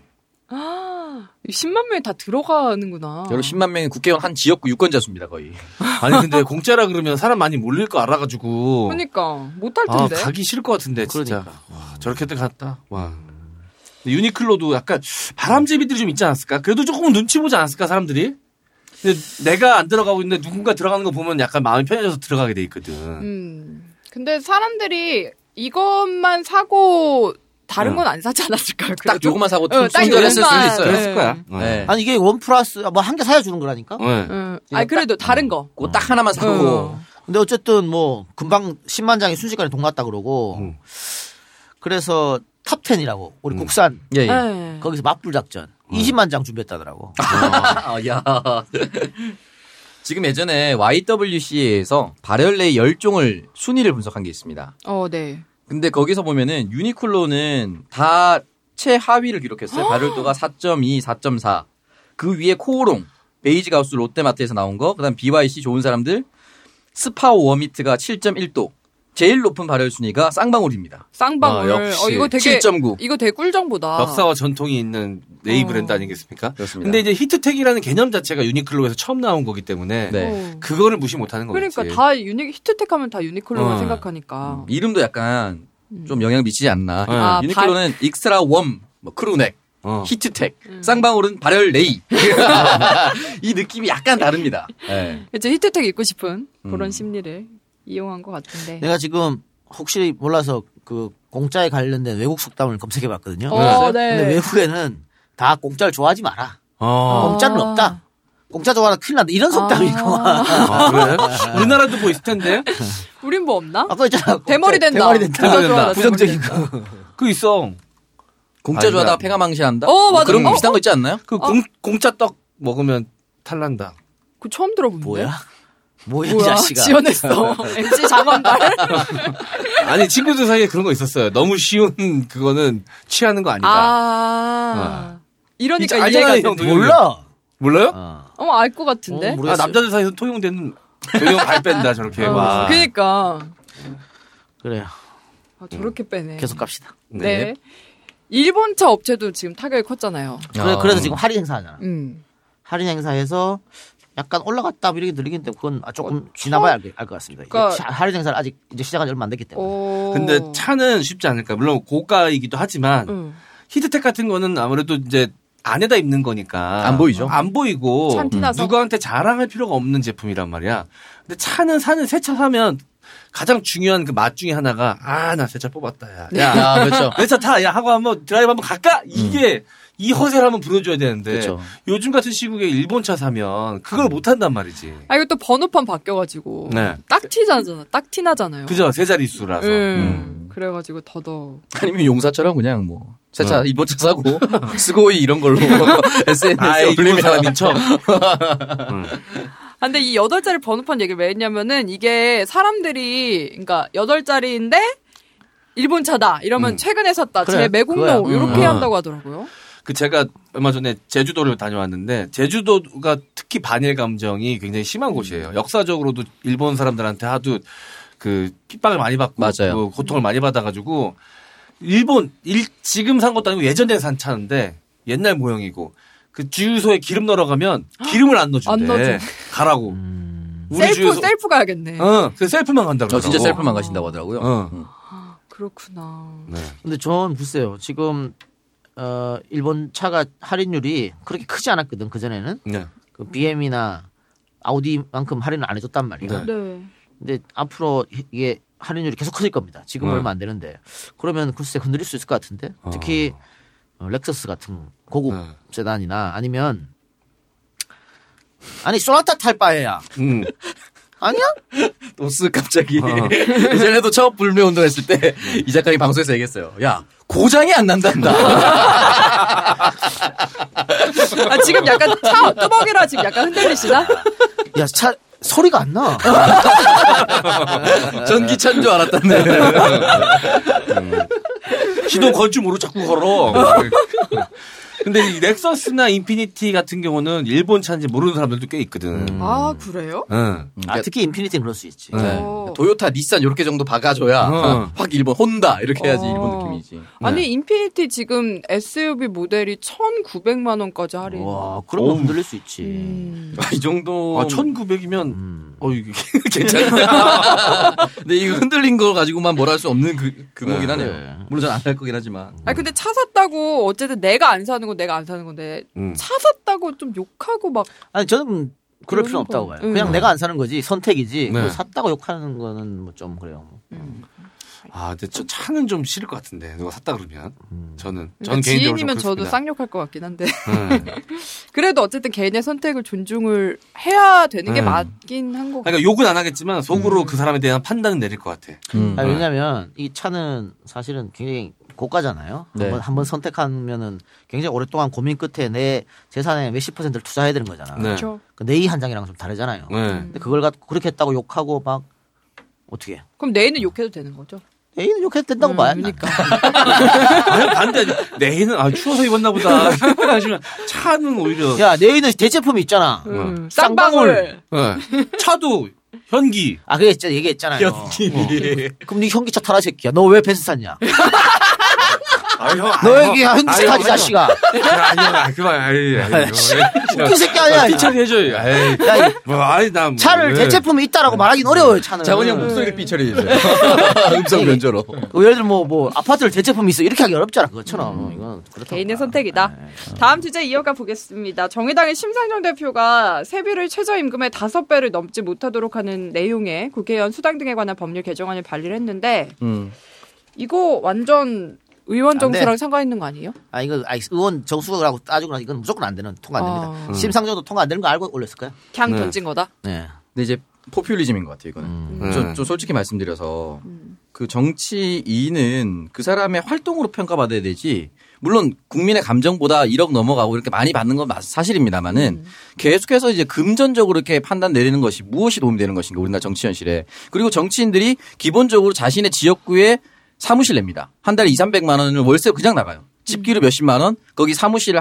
아, 10만 명이 다 들어가는구나. 여러 10만 명이 국회의원 한 지역구 유권자 수입니다 거의. 아니 근데 공짜라 그러면 사람 많이 몰릴 거 알아가지고. 그러니까 못할 아, 텐데. 가기 싫을 것 같은데 진짜. 그러니까. 와, 저렇게들 갔다. 와. 근데 유니클로도 약간 바람제비들이 좀 있지 않았을까? 그래도 조금은 눈치 보지 않았을까 사람들이? 근데 내가 안 들어가고 있는데 누군가 들어가는 거 보면 약간 마음이 편해져서 들어가게 돼 있거든. 음. 근데 사람들이 이것만 사고 다른 건 안 사지 않았을까요? 딱 그래도? 요것만 사고 어, 딱 충전했을 수도 요것만. 있어요. 그랬을 네. 거야. 네. 아니 이게 원 플러스 뭐 한 개 사야 주는 거라니까. 네. 응. 아니 그래도 다른 거. 그거 딱 하나만 사고 어. 근데 어쨌든 뭐 금방 10만 장이 순식간에 동났다 그러고 음. 그래서 탑10이라고 우리 국산 예, 예. 네. 거기서 맞불 작전 20만 장 준비했다더라고. (laughs) 아, 야. (laughs) 지금 예전에 YWC에서 발열내의 열 종을 순위를 분석한 게 있습니다. 어, 네. 근데 거기서 보면은 유니클로는 다 최하위를 기록했어요. 발열도가 4.2, 4.4. 그 위에 코오롱, 베이직하우스 롯데마트에서 나온 거, 그다음 BYC 좋은 사람들, 스파오 웜히트가 7.1도. 제일 높은 발열 순위가 쌍방울입니다. 쌍방울. 아, 역시. 어, 이거 되게 7.9. 이거 되게 꿀정보다. 역사와 전통이 있는 내의 어. 브랜드 아니겠습니까? 그렇습니다. 근데 이제 히트텍이라는 개념 자체가 유니클로에서 처음 나온 거기 때문에 네. 어. 그거를 무시 못하는 거겠지. 그러니까 다 유니 히트텍 하면 다 유니클로만 어. 생각하니까. 이름도 약간 좀 영향 미치지 않나. 네. 아, 유니클로는 extra warm, 뭐 crew neck, 어. 히트텍, 음. 쌍방울은 발열 내의. (laughs) 이 느낌이 약간 다릅니다. 네. 이제 히트텍 입고 싶은 그런 음. 심리를 이용한 것 같은데. 내가 지금 혹시 몰라서 그 공짜에 관련된 외국 속담을 검색해 봤거든요. 어, 네. 근데 외국에는 다 공짜를 좋아하지 마라. 어. 공짜는 아. 없다. 공짜 좋아하면 큰일 난다. 이런 속담이 있고. 아, 그래? 우리나라도 뭐 있을 텐데. 우린 뭐 없나? 아까 있잖아. 대머리 된다. 대머리 된다. 된다. 된다. 부정적인 거. 그 있어. 공짜 아니다. 좋아하다가 폐가 망신한다? 어, 뭐 맞아. 그런 거 어, 비슷한 어? 거 있지 않나요? 그 공, 공짜 떡 먹으면 탈난다. 그 처음 들어보는데. 뭐야? 뭐야, 이 뭐야? 자식아. 지원했어. (laughs) MC 장원발. (laughs) 아니 친구들 사이에 그런 거 있었어요. 너무 쉬운 그거는 취하는 거 아니다. 아. 이러니까 진짜 이해가 돼. 몰라. 몰라요? 어. 어, 알 것 같은데. 어, 아. 남자들 사이에서 통용되는 조용 발 뺀다 저렇게. 어, 와. 그니까. 그래요. 아, 저렇게 빼네. 계속 갑시다. 네. 일본차 업체도 지금 타격이 컸잖아요. 그래, 아. 그래 서 지금 할인 행사 하잖아. 음. 할인 행사에서 약간 올라갔다 뭐 이렇게 들리긴데 그건 아, 조금 지나봐야 알 것 같습니다. 이게 그러니까- 차- 할인 행사를 아직 이제 시작한 지 얼마 안 됐기 때문에. 어. 근데 차는 쉽지 않을까. 물론 고가이기도 하지만 응. 히트텍 같은 거는 아무래도 이제 안에다 입는 거니까 안 보이죠. 안 보이고. 누구한테 자랑할 필요가 없는 제품이란 말이야. 근데 차는 사는 새 차 사면 가장 중요한 그 맛 중에 하나가 아 나 새 차 뽑았다 야. 야 아, 그렇죠. (laughs) 내 차 타. 야 하고 한번 드라이브 한번 갈까? 이게 이 허세를 한번 불어줘야 되는데 그렇죠. 요즘 같은 시국에 일본 차 사면 그걸 못 한단 말이지. 아, 이거 또 번호판 바뀌어가지고. 네. 딱 티나잖아. 딱 티나잖아요. 그죠? 세 자릿수라서. 음. 그래가지고 더더. 아니면 용사처럼 그냥 뭐 새차 어. 일본 차 사고 (laughs) すごい 이런 걸로 (laughs) SNS에 아, 올리면 사람인 척. (laughs) 아, 근데 이 여덟 자리 번호판 얘기를 왜 했냐면은 이게 사람들이, 그러니까 여덟 자리인데 일본 차다. 이러면 음. 최근에 샀다. 그래, 제 매국노. 이렇게 음. 한다고 하더라고요. 그 제가 얼마 전에 제주도를 다녀왔는데 제주도가 특히 반일 감정이 굉장히 심한 곳이에요. 역사적으로도 일본 사람들한테 하도 그 핍박을 많이 받고 맞아요. 그 고통을 많이 받아가지고 일본 일 지금 산 것도 아니고 예전에 산 차인데 옛날 모형이고 그 주유소에 기름 넣으러 가면 기름을 안 넣어준대. 안 넣어줘. 가라고. 음. 우리 셀프, 주유소 셀프 가야겠네. 어, 그 셀프만 간다고. 저 진짜 그러더라고. 셀프만 가신다고 하더라고요. 어. 음. 그렇구나. 네. 근데 전 글쎄요. 지금 어 일본 차가 할인율이 그렇게 크지 않았거든 그 전에는 네. 그 BM이나 아우디만큼 할인을 안 해줬단 말이야. 네. 네. 근데 앞으로 이게 할인율이 계속 커질 겁니다. 지금 네. 얼마 안 되는데 그러면 글쎄 흔들릴 수 있을 것 같은데 특히 어, 렉서스 같은 고급 네. 세단이나 아니면 아니 소나타 탈 바에야. 음. (laughs) 아니야? (laughs) 또스 갑자기 어. (laughs) 예전에도 처음 불매 운동했을 때 이 작가님 방송에서 얘기했어요. 야 고장이 안 난단다. (laughs) 아, 지금 약간 차 뚜벅이라 지금 약간 흔들리시나? 야, 차 소리가 안 나. 전기차인 줄 알았다네. 시동 건줄 모르고 자꾸 걸어. 근데 이 렉서스나 인피니티 같은 경우는 일본 차인지 모르는 사람들도 꽤 있거든. 아, 그래요? 응. 아, 특히 인피니티는 그럴 수 있지. 네. 어. 도요타, 닛산 이렇게 정도 박아줘야 어. 확 일본 혼다 이렇게 해야지 어. 일본 느낌이지. 아니, 인피니티 지금 SUV 모델이 1,900만 원까지 할인. 와, 그러면 어우. 흔들릴 수 있지. 음. 아, 이 정도. 아, 1900이면, 음. 어, 이게 (laughs) 괜찮다. 근데 이거 흔들린 걸 가지고만 뭘 할 수 없는 그, 그거긴 네. 하네요. 물론 전 안 할 거긴 하지만. 아니, 근데 차 샀다고, 어쨌든 내가 안 사는 건 내가 안 사는 건데, 음. 차 샀다고 좀 욕하고 막, 아니, 저는 그럴 필요 없다고 거. 봐요. 그냥 음. 내가 안 사는 거지. 선택이지. 네. 샀다고 욕하는 거는 뭐 좀 그래요. 아, 근데 저 차는 좀 싫을 것 같은데, 누가 샀다 그러면. 저는. 그러니까 저는 개인적으로. 지인이면 좀 저도. 쌍욕할 것 같긴 한데. 네. (laughs) 그래도 어쨌든 개인의 선택을 존중을 해야 되는 게 네. 맞긴 한거 같아요. 그러니까 욕은 안 하겠지만, 속으로 그 사람에 대한 판단은 내릴 것 같아. 음. 아니, 왜냐면 이 차는 사실은 굉장히 고가잖아요. 네. 한번 한번 선택하면은 굉장히 오랫동안 고민 끝에 내 재산의 몇십 퍼센트를 투자해야 되는 거잖아. 네. 그렇죠. 그 네이 한 장이랑 좀 다르잖아요. 네. 근데 그걸 갖고 그렇게 했다고 욕하고 막 어떻게? 해? 그럼 내일은 욕해도 되는 거죠? 네이는 욕해도 된다고 음, 봐요. 그러니까. (laughs) 아니, 반대. 내일은, 아, 추워서 입었나 보다. 하시면, 차는 오히려. 야, 네이는 대제품이 있잖아. 음, 쌍방울. 쌍방울. 네. 차도 현기. 아, 그게 진짜 얘기했잖아요. 어. 그럼 네 현기차 타라 새끼야. 너왜 벤츠 샀냐? (laughs) 아, 형. 너 여기 현기차 타지 자식아. 아니야, 그만, 아이, 아이. 웃긴 새끼 아니야. 삐처리 해줘요. 아이. 야, 이 뭐, 아니, 나. 뭐, 차를 네. 대체품이 있다라고 말하긴 어려워요. 차는. 장원이 형 목소리를 삐처리해주세요. (laughs) 음성 변조로. 그 예를 들어 뭐, 뭐 아파트를 대체품이 있어 이렇게 하기 어렵잖아. 그것처럼 이건 그렇다. 개인의 선택이다. 다음 주제 이어가 보겠습니다. 정의당의 심상정 대표가 세비를 최저임금의 다섯 배를 넘지 못하도록 하는 내용의 국회의원 수당 등에 관한 법률 개정안을 발의를 했는데 음. 이거 완전 의원 안 정수랑 돼. 상관 있는 거 아니에요? 아 이거 아, 의원 정수하고 따지고 나서 이건 무조건 안 되는 통과 안 됩니다. 아. 심상정도 통과 안 되는 거 알고 올렸을 거야. 그냥 네. 던진 거다. 네. 근데 이제 포퓰리즘인 것 같아요, 이거는. 음. 저, 네. 저 솔직히 말씀드려서 그 정치인은 그 사람의 활동으로 평가받아야 되지. 물론 국민의 감정보다 1억 넘어가고 이렇게 많이 받는 건 맞- 사실입니다만은 계속해서 이제 금전적으로 이렇게 판단 내리는 것이 무엇이 도움이 되는 것인가 우리나라 정치 현실에. 그리고 정치인들이 기본적으로 자신의 지역구에 사무실 냅니다. 한 달에 2, 300만 원을 월세 그냥 나가요. 집기로 몇십만 원, 거기 사무실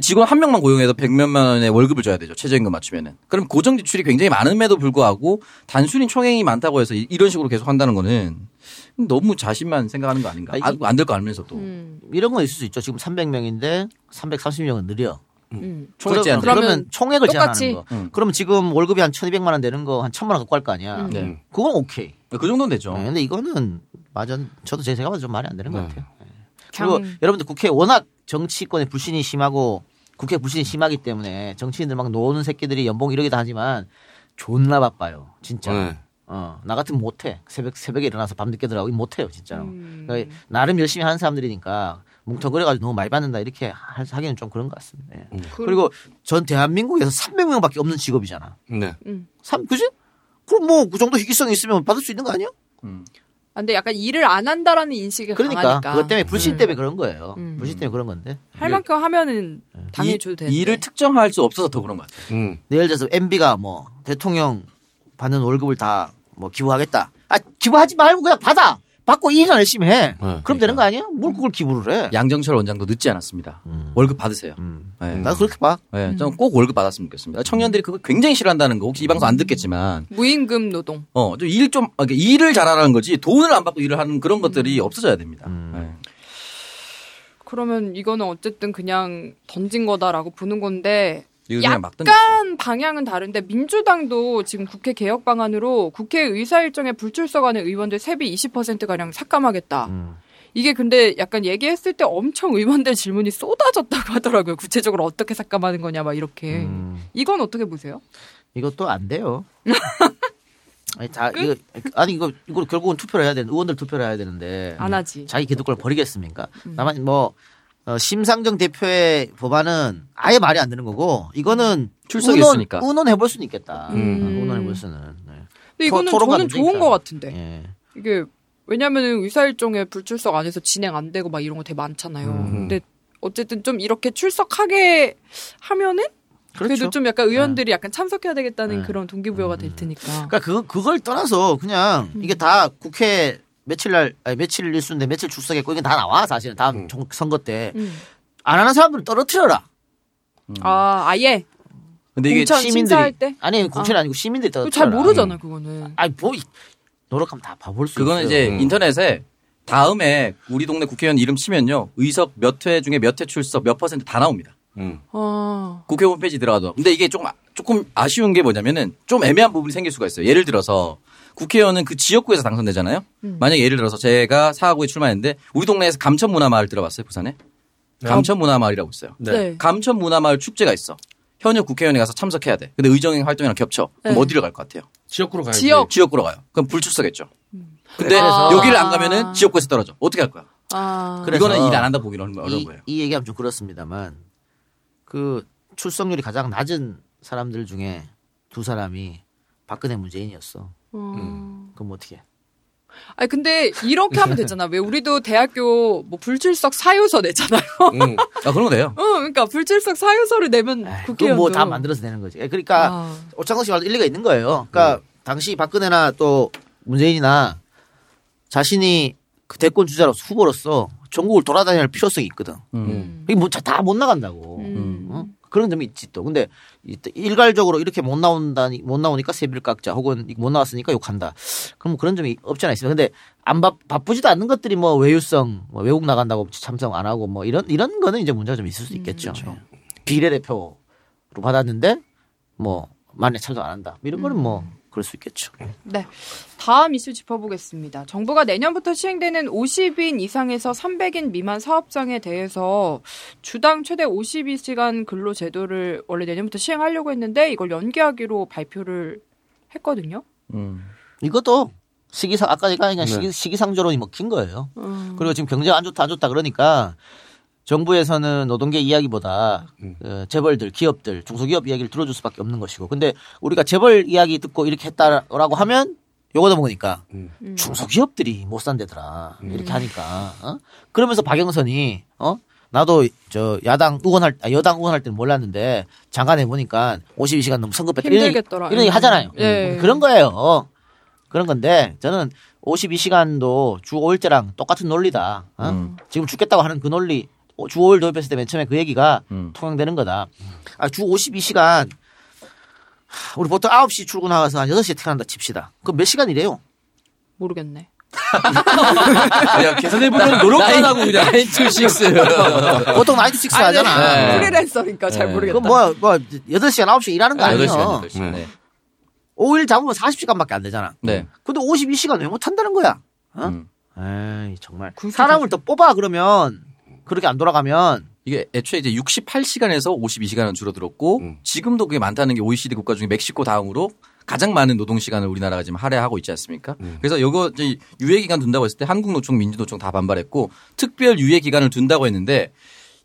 직원 한 명만 고용해도 백몇만 원의 월급을 줘야 되죠. 최저임금 맞추면은. 그럼 고정 지출이 굉장히 많음에도 불구하고 단순히 총액이 많다고 해서 이- 이런 식으로 계속 한다는 거는 너무 자신만 생각하는 거 아닌가. 아니, 안될 거 알면서도. 음. 이런 건 있을 수 있죠. 지금 300명인데 330명은 느려. 음. 총액 제한. 그러면, 그러면 총액을 똑같이. 제한하는 거. 음. 그러면 지금 월급이 한 1,200만 원 되는 거 한 1,000만 원 갖고 갈 거 아니야. 음. 네. 그건 오케이. 그 정도는 되죠. 네, 근데 이거는 맞아. 저도 제 생각보다 좀 말이 안 되는 것 네. 같아요. 네. 그리고 여러분들 국회 워낙 정치권의 불신이 심하고 국회 불신이 심하기 때문에 정치인들 막 노는 새끼들이 연봉 이러기도 하지만 존나 바빠요. 진짜. 네. 어, 나 같으면 못해. 새벽, 새벽에 일어나서 밤늦게 들어가고 못해요, 진짜로. 음. 그러니까 나름 열심히 하는 사람들이니까 뭉텅그려가지고 너무 많이 받는다 이렇게 하- 하기는 좀 그런 것 같습니다. 예. 그- 그리고 전 대한민국에서 300명밖에 없는 직업이잖아. 네. 삼, 그지? 그럼 뭐 그 정도 희귀성이 있으면 받을 수 있는 거 아니야? 아, 근데 약간 일을 안 한다라는 인식이 그러니까 강하니까 그것 때문에 불신 음. 때문에 그런 거예요. 음. 불신 때문에 그런 건데. 할 만큼 하면은 당연히 이- 줘도 되는데. 일을 특정할 수 없어서 더 그런 것 같아요. 음. 예를 들어서 MB가 뭐 대통령 받는 월급을 다 뭐 기부하겠다. 아 기부하지 말고 그냥 받아. 받고 일이나 열심히 해. 네, 그럼 되는 거 아니야? 뭘 그걸 기부를 해? 양정철 원장도 늦지 않았습니다. 월급 받으세요. 음. 네. 나도 그렇게 봐. 네, 저는 꼭 월급 받았으면 좋겠습니다. 청년들이 그거 굉장히 싫어한다는 거 혹시 이 방송 안 듣겠지만 무임금 노동. 어, 좀일 좀, 아, 그러니까 일을 잘하라는 거지 돈을 안 받고 일을 하는 그런 것들이 없어져야 됩니다. 네. 그러면 이거는 어쨌든 그냥 던진 거다라고 보는 건데. 약간 방향은 다른데 민주당도 지금 국회 개혁 방안으로 국회 의사 일정에 불출석하는 의원들 세비 20% 가량 삭감하겠다. 음. 이게 근데 약간 얘기했을 때 엄청 의원들 질문이 쏟아졌다고 하더라고요. 구체적으로 어떻게 삭감하는 거냐 막 이렇게. 음. 이건 어떻게 보세요? 이것도 안 돼요. (laughs) 아니 다 이거 아니 이거 이거 결국은 투표를 해야 되는 의원들 투표를 해야 되는데 안 하지. 자기 기득권을 버리겠습니까? 다만 뭐 어, 심상정 대표의 법안은 아예 말이 안 되는 거고 이거는 출석이 있으니까. 의논해볼 수는 있겠다. 음. 어, 의논해볼 수는. 네. 근데 이거는 저는 좋은. 것 같은데. 예. 이게 왜냐면은 의사일정에 불출석 안 해서 진행 안 되고 막 이런 거 되게 많잖아요. 음. 근데 어쨌든 좀 이렇게 출석하게 하면은 그래도 그렇죠. 좀 약간 의원들이 약간 참석해야 되겠다는 네. 그런 동기부여가 될 테니까. 그러니까 그 그걸 떠나서 그냥 이게 다 국회 며칠 날 아니, 며칠 일수인데 며칠 출석했고 이게 다 나와 사실은 다음 정- 선거 때안 음. 하는 사람들은 떨어뜨려라. 아 아예 근데 이게 공천 심사할 때 아니 공천이 아. 아니고 시민들이 떨어뜨려라. 잘 모르잖아 그거는. 아니 뭐 이- 노력하면 다 봐볼 수 그거는 있어요. 이제 음. 인터넷에 다음에 우리 동네 국회의원 이름 치면요. 의석 몇 회 중에 몇 회 출석 몇 퍼센트 다 나옵니다. 음. 아 국회 홈페이지 들어가도. 근데 이게 조금, 조금 아쉬운 게 뭐냐면은 좀 애매한 부분이 생길 수가 있어요. 예를 들어서 국회의원은 그 지역구에서 당선되잖아요. 음. 만약에 예를 들어서 제가 사하구에 출마했는데 우리 동네에서 감천문화마을 들어봤어요, 부산에? 감천문화마을이라고 있어요. 네. 네. 감천문화마을 축제가 있어. 현역 국회의원이 가서 참석해야 돼. 근데 의정 활동이랑 겹쳐. 그럼 네. 어디로 갈 것 같아요? 지역구로 가야지. 지역. 지역구로 가요. 그럼 불출석했죠. 근데 아. 여기를 안 가면은 지역구에서 떨어져. 어떻게 할 거야? 아 그래서 이거는 일 안 한다 보기는 어려운 이, 거예요. 이 얘기하면 좀 그렇습니다만 그 출석률이 가장 낮은 사람들 중에 두 사람이 박근혜 문재인이었어. 음. 그럼 어떻게? 해? 아니 근데 이렇게 하면 되잖아. 왜 우리도 대학교 뭐 불출석 사유서 내잖아요. 음. 아, 그런 거 돼요. (laughs) 어, 그러니까 불출석 사유서를 내면 국회의원도 뭐다 만들어서 내는 거지. 그러니까 아. 오창석 씨 말도 일리가 있는 거예요. 그러니까 당시 박근혜나 또 문재인이나 자신이 그 대권 주자로서 후보로서 전국을 돌아다닐 필요성이 있거든. 음. 이게 뭐 다 못 나간다고. 음. 어? 그런 점이 있지 또. 근데 이- 일괄적으로 이렇게 못 나온다니 못 나오니까 세비를 깎자 혹은 못 나왔으니까 욕한다. 그럼 그런 점이 없지 않아 있습니다. 근데 안 바, 바쁘지도 않는 것들이 뭐 외유성, 뭐 외국 나간다고 참석 안 하고 뭐 이런 이런 거는 이제 문제가 좀 있을 수 있겠죠. 예. 비례대표로 받았는데 뭐 만에 참석 안 한다. 이런 거는 뭐 그럴 수 있겠죠. 네. 다음 이슈 짚어보겠습니다. 정부가 내년부터 시행되는 50인 이상에서 300인 미만 사업장에 대해서 주당 최대 52시간 근로 제도를 원래 내년부터 시행하려고 했는데 이걸 연기하기로 발표를 했거든요. 음. 이것도 시기상 아까 제가 그냥 네. 시기, 시기상조론이 먹힌 거예요. 음. 그리고 지금 경제가 안 좋다 안 좋다 그러니까 정부에서는 노동계 이야기보다 음. 어, 재벌들, 기업들, 중소기업 이야기를 들어줄 수밖에 없는 것이고 근데 우리가 재벌 이야기 듣고 이렇게 했다라고 하면 요거도 먹으니까 음. 중소기업들이 못 산대더라 이렇게 하니까 어? 그러면서 박영선이 어 나도 저 야당 의원할 아, 여당 의원할 때는 몰랐는데 장관 해 보니까 52시간 너무 성급했다 이런 힘들겠더라. 이런 얘기 하잖아요. 예. 음, 그런 거예요. 그런 건데 저는 52시간도 주 5일제랑 똑같은 논리다. 어? 음. 지금 죽겠다고 하는 그 논리 어, 주 5일 도입했을 때 맨 처음에 그 얘기가 음. 통용되는 거다. 아, 주 52시간 우리 보통 9시 출근하고서 한 6시에 퇴근한다 칩시다. 그럼 몇 시간 이래요? 모르겠네. 야, 계산해보면 노력만 하고 그냥. 9 to 6. 보통 9 to 6 아니, 하잖아. 네. 프리랜서니까 잘 네. 모르겠다. 그럼 뭐, 뭐, 8시간, 9시 일하는 거 아니에요? 8시간, 8시간. 네. 5일 잡으면 40시간밖에 안 되잖아. 네. 근데 52시간 왜 못한다는 거야? 어? 음. 에이, 정말. 사람을 더 뽑아, 그러면. 그렇게 안 돌아가면. 이게 애초에 이제 68시간에서 52시간은 줄어들었고 음. 지금도 그게 많다는 게 OECD 국가 중에 멕시코 다음으로 가장 많은 노동 시간을 우리나라가 지금 할애하고 있지 않습니까? 음. 그래서 이거 이제 유예 기간 둔다고 했을 때 한국노총, 민주노총 다 반발했고 특별 유예 기간을 둔다고 했는데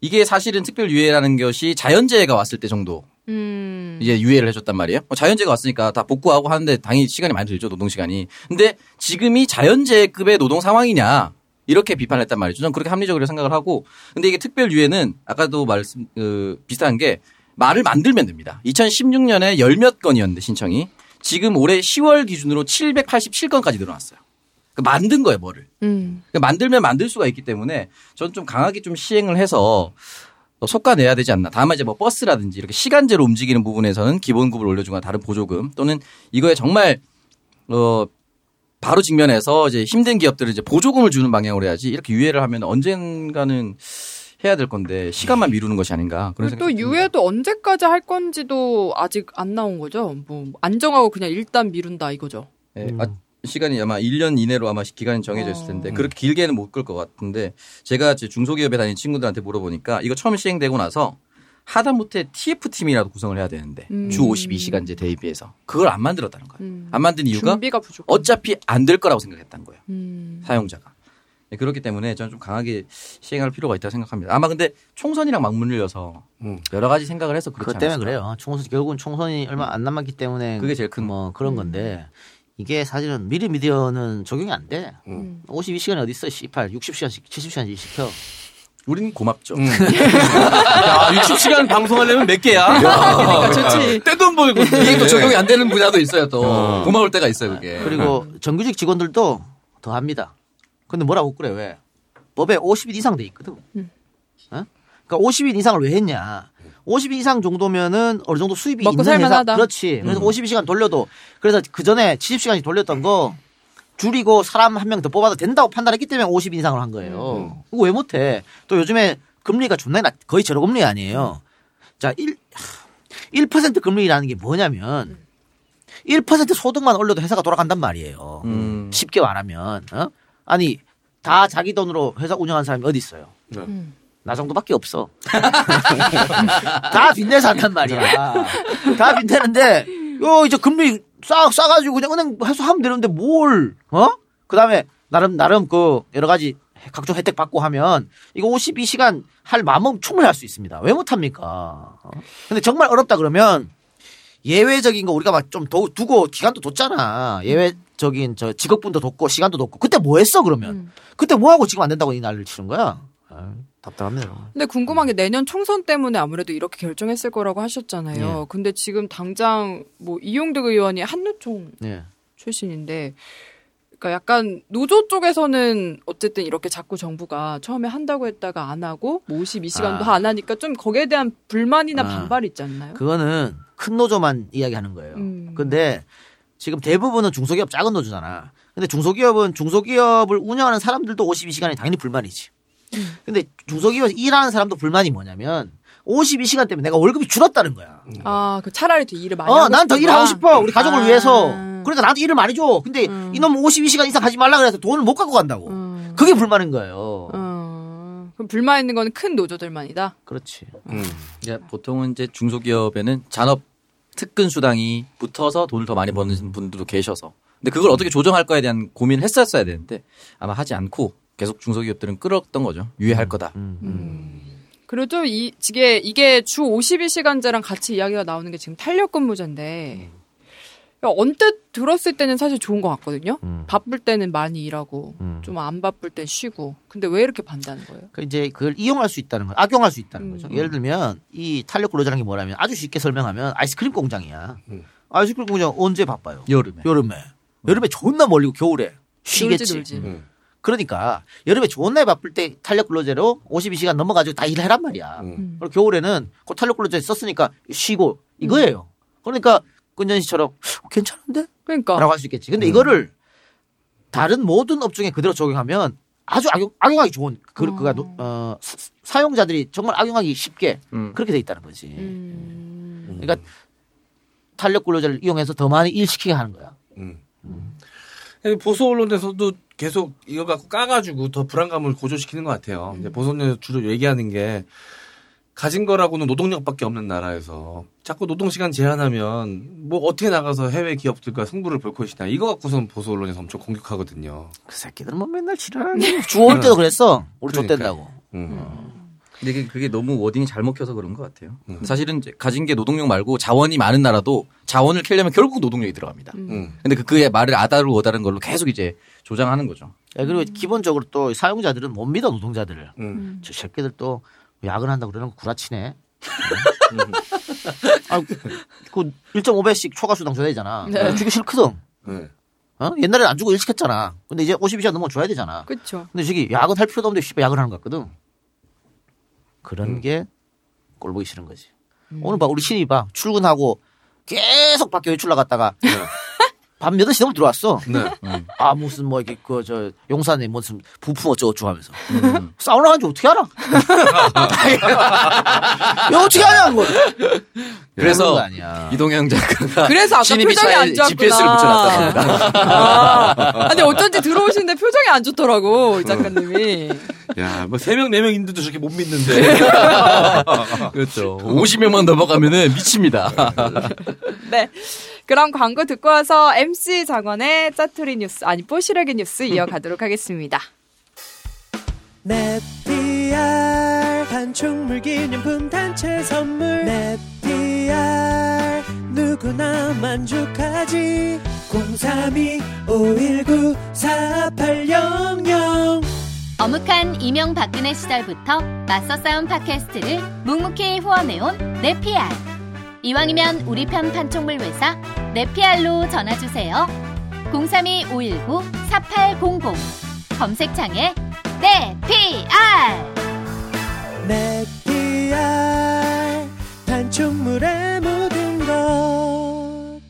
이게 사실은 특별 유예라는 것이 자연재해가 왔을 때 정도 음. 이제 유예를 해줬단 말이에요. 뭐 자연재해가 왔으니까 다 복구하고 하는데 당연히 시간이 많이 들죠 노동 시간이. 근데 지금이 자연재해급의 노동 상황이냐 이렇게 비판을 했단 말이죠. 저는 그렇게 합리적으로 생각을 하고 근데 이게 특별 유예는 아까도 말씀 그 비슷한 게 말을 만들면 됩니다. 2016년에 열 몇 건이었는데 신청이 지금 올해 10월 기준으로 787건까지 늘어났어요. 그 만든 거예요, 뭐를. 음. 그러니까 만들면 만들 수가 있기 때문에 저는 좀 강하게 좀 시행을 해서 속가내야 되지 않나. 다만 이제 뭐 버스라든지 이렇게 시간제로 움직이는 부분에서는 기본급을 올려주거나 다른 보조금 또는 이거에 정말 어 바로 직면해서 이제 힘든 기업들은 이제 보조금을 주는 방향으로 해야지 이렇게 유예를 하면 언젠가는 해야 될 건데 시간만 미루는 것이 아닌가 그런 그리고 또 듭니다. 유예도 언제까지 할 건지도 아직 안 나온 거죠. 뭐 안정하고 그냥 일단 미룬다 이거죠. 예, 아, 시간이 아마 1년 이내로 아마 기간이 정해져 있을 텐데 그렇게 길게는 못 끌 것 같은데 제가 이제 중소기업에 다니는 친구들한테 물어보니까 이거 처음 시행되고 나서 하다못해 TF팀이라도 구성을 해야 되는데 음. 주 52시간제 대비해서 그걸 안 만들었다는 거예요. 음. 안 만든 이유가 준비가 부족. 어차피 안 될 거라고 생각했다는 거예요. 음. 사용자가. 네, 그렇기 때문에 저는 좀 강하게 시행할 필요가 있다고 생각합니다. 아마 근데 총선이랑 맞물려서 음. 여러 가지 생각을 해서 그렇지 그것 때문에 않았을까. 그래요. 총선 결국은 총선이 얼마 안 남았기 때문에 그게 제일 큰 뭐 그런 건데 이게 사실은 미리 미디어는 적용이 안 돼. 음. 52시간이 어디 있어? 18, 60시간씩, 70시간씩 시켜. 우린 고맙죠. 음. (laughs) 야, 60시간 방송하려면 몇 개야? 야, 좋지. 떼돈 벌고. 이게 또 적용이 안 되는 분야도 있어요. 또 어. 고마울 때가 있어요. 그게. 그리고 정규직 직원들도 더 합니다. 근데 뭐라고 그래 왜? 법에 50일 이상 돼 있거든. 어? 그러니까 50일 이상을 왜 했냐? 50일 이상 정도면은 어느 정도 수입이 먹고 있는 회사 살만하다. 그렇지. 그래서 음. 52시간 돌려도 그래서 그 전에 70시간씩 돌렸던 거 줄이고 사람 한 명 더 뽑아도 된다고 판단했기 때문에 50일 이상을 한 거예요. 그거 왜 못해? 또 요즘에 금리가 존나 낮, 거의 제로 금리 아니에요. 자, 1, 1% 금리라는 게 뭐냐면 1% 소득만 올려도 회사가 돌아간단 말이에요. 음. 쉽게 말하면 어? 아니 다 자기 돈으로 회사 운영하는 사람이 어디 있어요? 네. 나 정도밖에 없어. (laughs) 다 빚내서 한단 말이야. 다 빚내는데 요 이제 금리 싸 싸가지고 그냥 은행 해소하면 되는데 뭘 어? 그 다음에 나름 나름 그 여러 가지 각종 혜택 받고 하면 이거 52시간 할 마음은 충분히 할 수 있습니다. 왜 못합니까? 어? 근데 정말 어렵다 그러면 예외적인 거 우리가 막 좀 두고 기간도 뒀잖아. 예외적인 저 직업분도 뒀고 시간도 뒀고 그때 뭐 했어 그러면? 그때 뭐 하고 지금 안 된다고 이 난리를 치는 거야? 아, 답답합니다. 근데 궁금한 게 내년 총선 때문에 아무래도 이렇게 결정했을 거라고 하셨잖아요. 예. 근데 지금 당장 뭐 이용득 의원이 한누총 네. 출신인데 그러니까 약간 노조 쪽에서는 어쨌든 이렇게 자꾸 정부가 처음에 한다고 했다가 안 하고 뭐 52시간도 아. 안 하니까 좀 거기에 대한 불만이나 아. 반발이 있지 않나요? 그거는 큰 노조만 이야기하는 거예요. 음. 근데 지금 대부분은 중소기업 작은 노조잖아. 근데 중소기업은 중소기업을 운영하는 사람들도 52시간이 당연히 불만이지. 음. 근데 중소기업에서 일하는 사람도 불만이 뭐냐면 52시간 때문에 내가 월급이 줄었다는 거야. 아, 그 차라리 더 일을 많이 어, 하고 난 더. 일하고 싶어. 우리 가족을 아. 위해서. 그러니까 나한테 일을 많이 줘. 근데 음. 이놈 52시간 이상 하지 말라 그래서 돈을 못 갖고 간다고. 그게 불만인 거예요. 어, 그럼 불만 있는 거는 큰 노조들만이다. 그렇지. 그러니까 보통은 이제 중소기업에는 잔업 특근 수당이 붙어서 돈을 더 많이 버는 분들도 계셔서. 근데 그걸 어떻게 조정할 거에 대한 고민을 했었어야 되는데 아마 하지 않고 계속 중소기업들은 끌었던 거죠. 유예할 거다. 그래도 이 이게 이게 주 52시간제랑 같이 이야기가 나오는 게 지금 탄력 근무제인데 언뜻 들었을 때는 사실 좋은 것 같거든요. 바쁠 때는 많이 일하고 좀안 바쁠 땐 쉬고. 근데 왜 이렇게 반대하는 거예요? 그 이제 그걸 이용할 수 있다는 거, 악용할 수 있다는 음. 거죠. 예를 들면 이 탄력 근로자라는 게 뭐냐면 아주 쉽게 설명하면 아이스크림 공장이야. 아이스크림 공장 언제 바빠요? 여름에. 여름에. 여름에 존나 멀리고 겨울에 쉬겠지. 놀지, 놀지. 그러니까 여름에 존나 바쁠 때 탄력 근로제로 52시간 넘어가지고 다 일해란 말이야. 음. 그리고 겨울에는 그 탄력 근로제 썼으니까 쉬고 이거예요. 그러니까 근전 씨처럼 어, 괜찮은데? 그러니까 라고 할 수 있겠지. 근데 이거를 다른 모든 업종에 그대로 적용하면 아주 악용, 악용하기 좋은 그, 그가 노- 어, 사- 사용자들이 정말 악용하기 쉽게 그렇게 돼 있다는 거지. 그러니까 탄력 근로자를 이용해서 더 많이 일 시키게 하는 거야. 보수 언론에서도 계속 이거 갖고 까가지고 더 불안감을 고조시키는 것 같아요. 이제 보수 언론에서 주로 얘기하는 게 가진 거라고는 노동력밖에 없는 나라에서 자꾸 노동시간 제한하면 뭐 어떻게 나가서 해외 기업들과 승부를 볼 것이냐 이거 갖고선 보수 언론에서 엄청 공격하거든요. 그 새끼들은 뭐 맨날 지랄하네. 주5일 때도 그랬어. 우리. 좆된다고. 근데 그게, 그게 너무 워딩이 잘 먹혀서 그런 것 같아요. 사실은 이제 가진 게 노동력 말고 자원이 많은 나라도 자원을 캐려면 결국 노동력이 들어갑니다. 근데 그, 그의 말을 아다르고 어다른 걸로 계속 이제 조장하는 거죠. 야, 그리고 기본적으로 또 사용자들은 못 믿어 노동자들을. 저 새끼들 또 야근한다 그러는 거 구라치네. (laughs) 아, 그 1.5배씩 초과 수당 줘야 되잖아. 네. 주기 싫거든. 네. 어? 옛날에는 안 주고 일 시켰잖아. 근데 이제 52시간 넘으면 줘야 되잖아. 그렇죠. 근데 저기 야근할 필요도 없는데 야근하는 것 같거든. 그런 게 꼴보기 싫은 거지. 오늘 봐 우리 신입이 봐 출근하고 계속 밖에 외출 나갔다가 밤 8시 넘어 들어왔어. 네. (laughs) 아 무슨 뭐 이렇게 그 저 용산에 무슨 부품 어쩌고저쩌고 하면서 사우나 간지 어떻게 알아? (laughs) 야 어떻게 하냐 그걸? 그런 그래서. 이동영 작가가 그래서 아까 표정이 안 좋았구나. GPS를 붙여놨다고 합니다. 아, 근데 어쩐지 들어오시는데 표정이 안 좋더라고 이 작가님이. 야, 뭐 세 명 네명 있는데도 저렇게 못 믿는데. (laughs) 그렇죠. 50명만 넘어가면은 미칩니다. 네. 그럼 광고 듣고 와서 MC 장원의 짜투리 뉴스 아니 뽀시래기 뉴스 이어가도록 하겠습니다. (laughs) 넷피알 단축물 기념품 단체 선물 넷피알 누구나 만족하지 032 519 4800 어묵한 이명박근혜 시절부터 맞서 싸운 팟캐스트를 묵묵히 후원해온 네피알. 이왕이면 우리 편 판촉물 회사 네피알로 전화 주세요. 032-519-4800 검색창에 네피알! 넷피알 단축물의 모든 것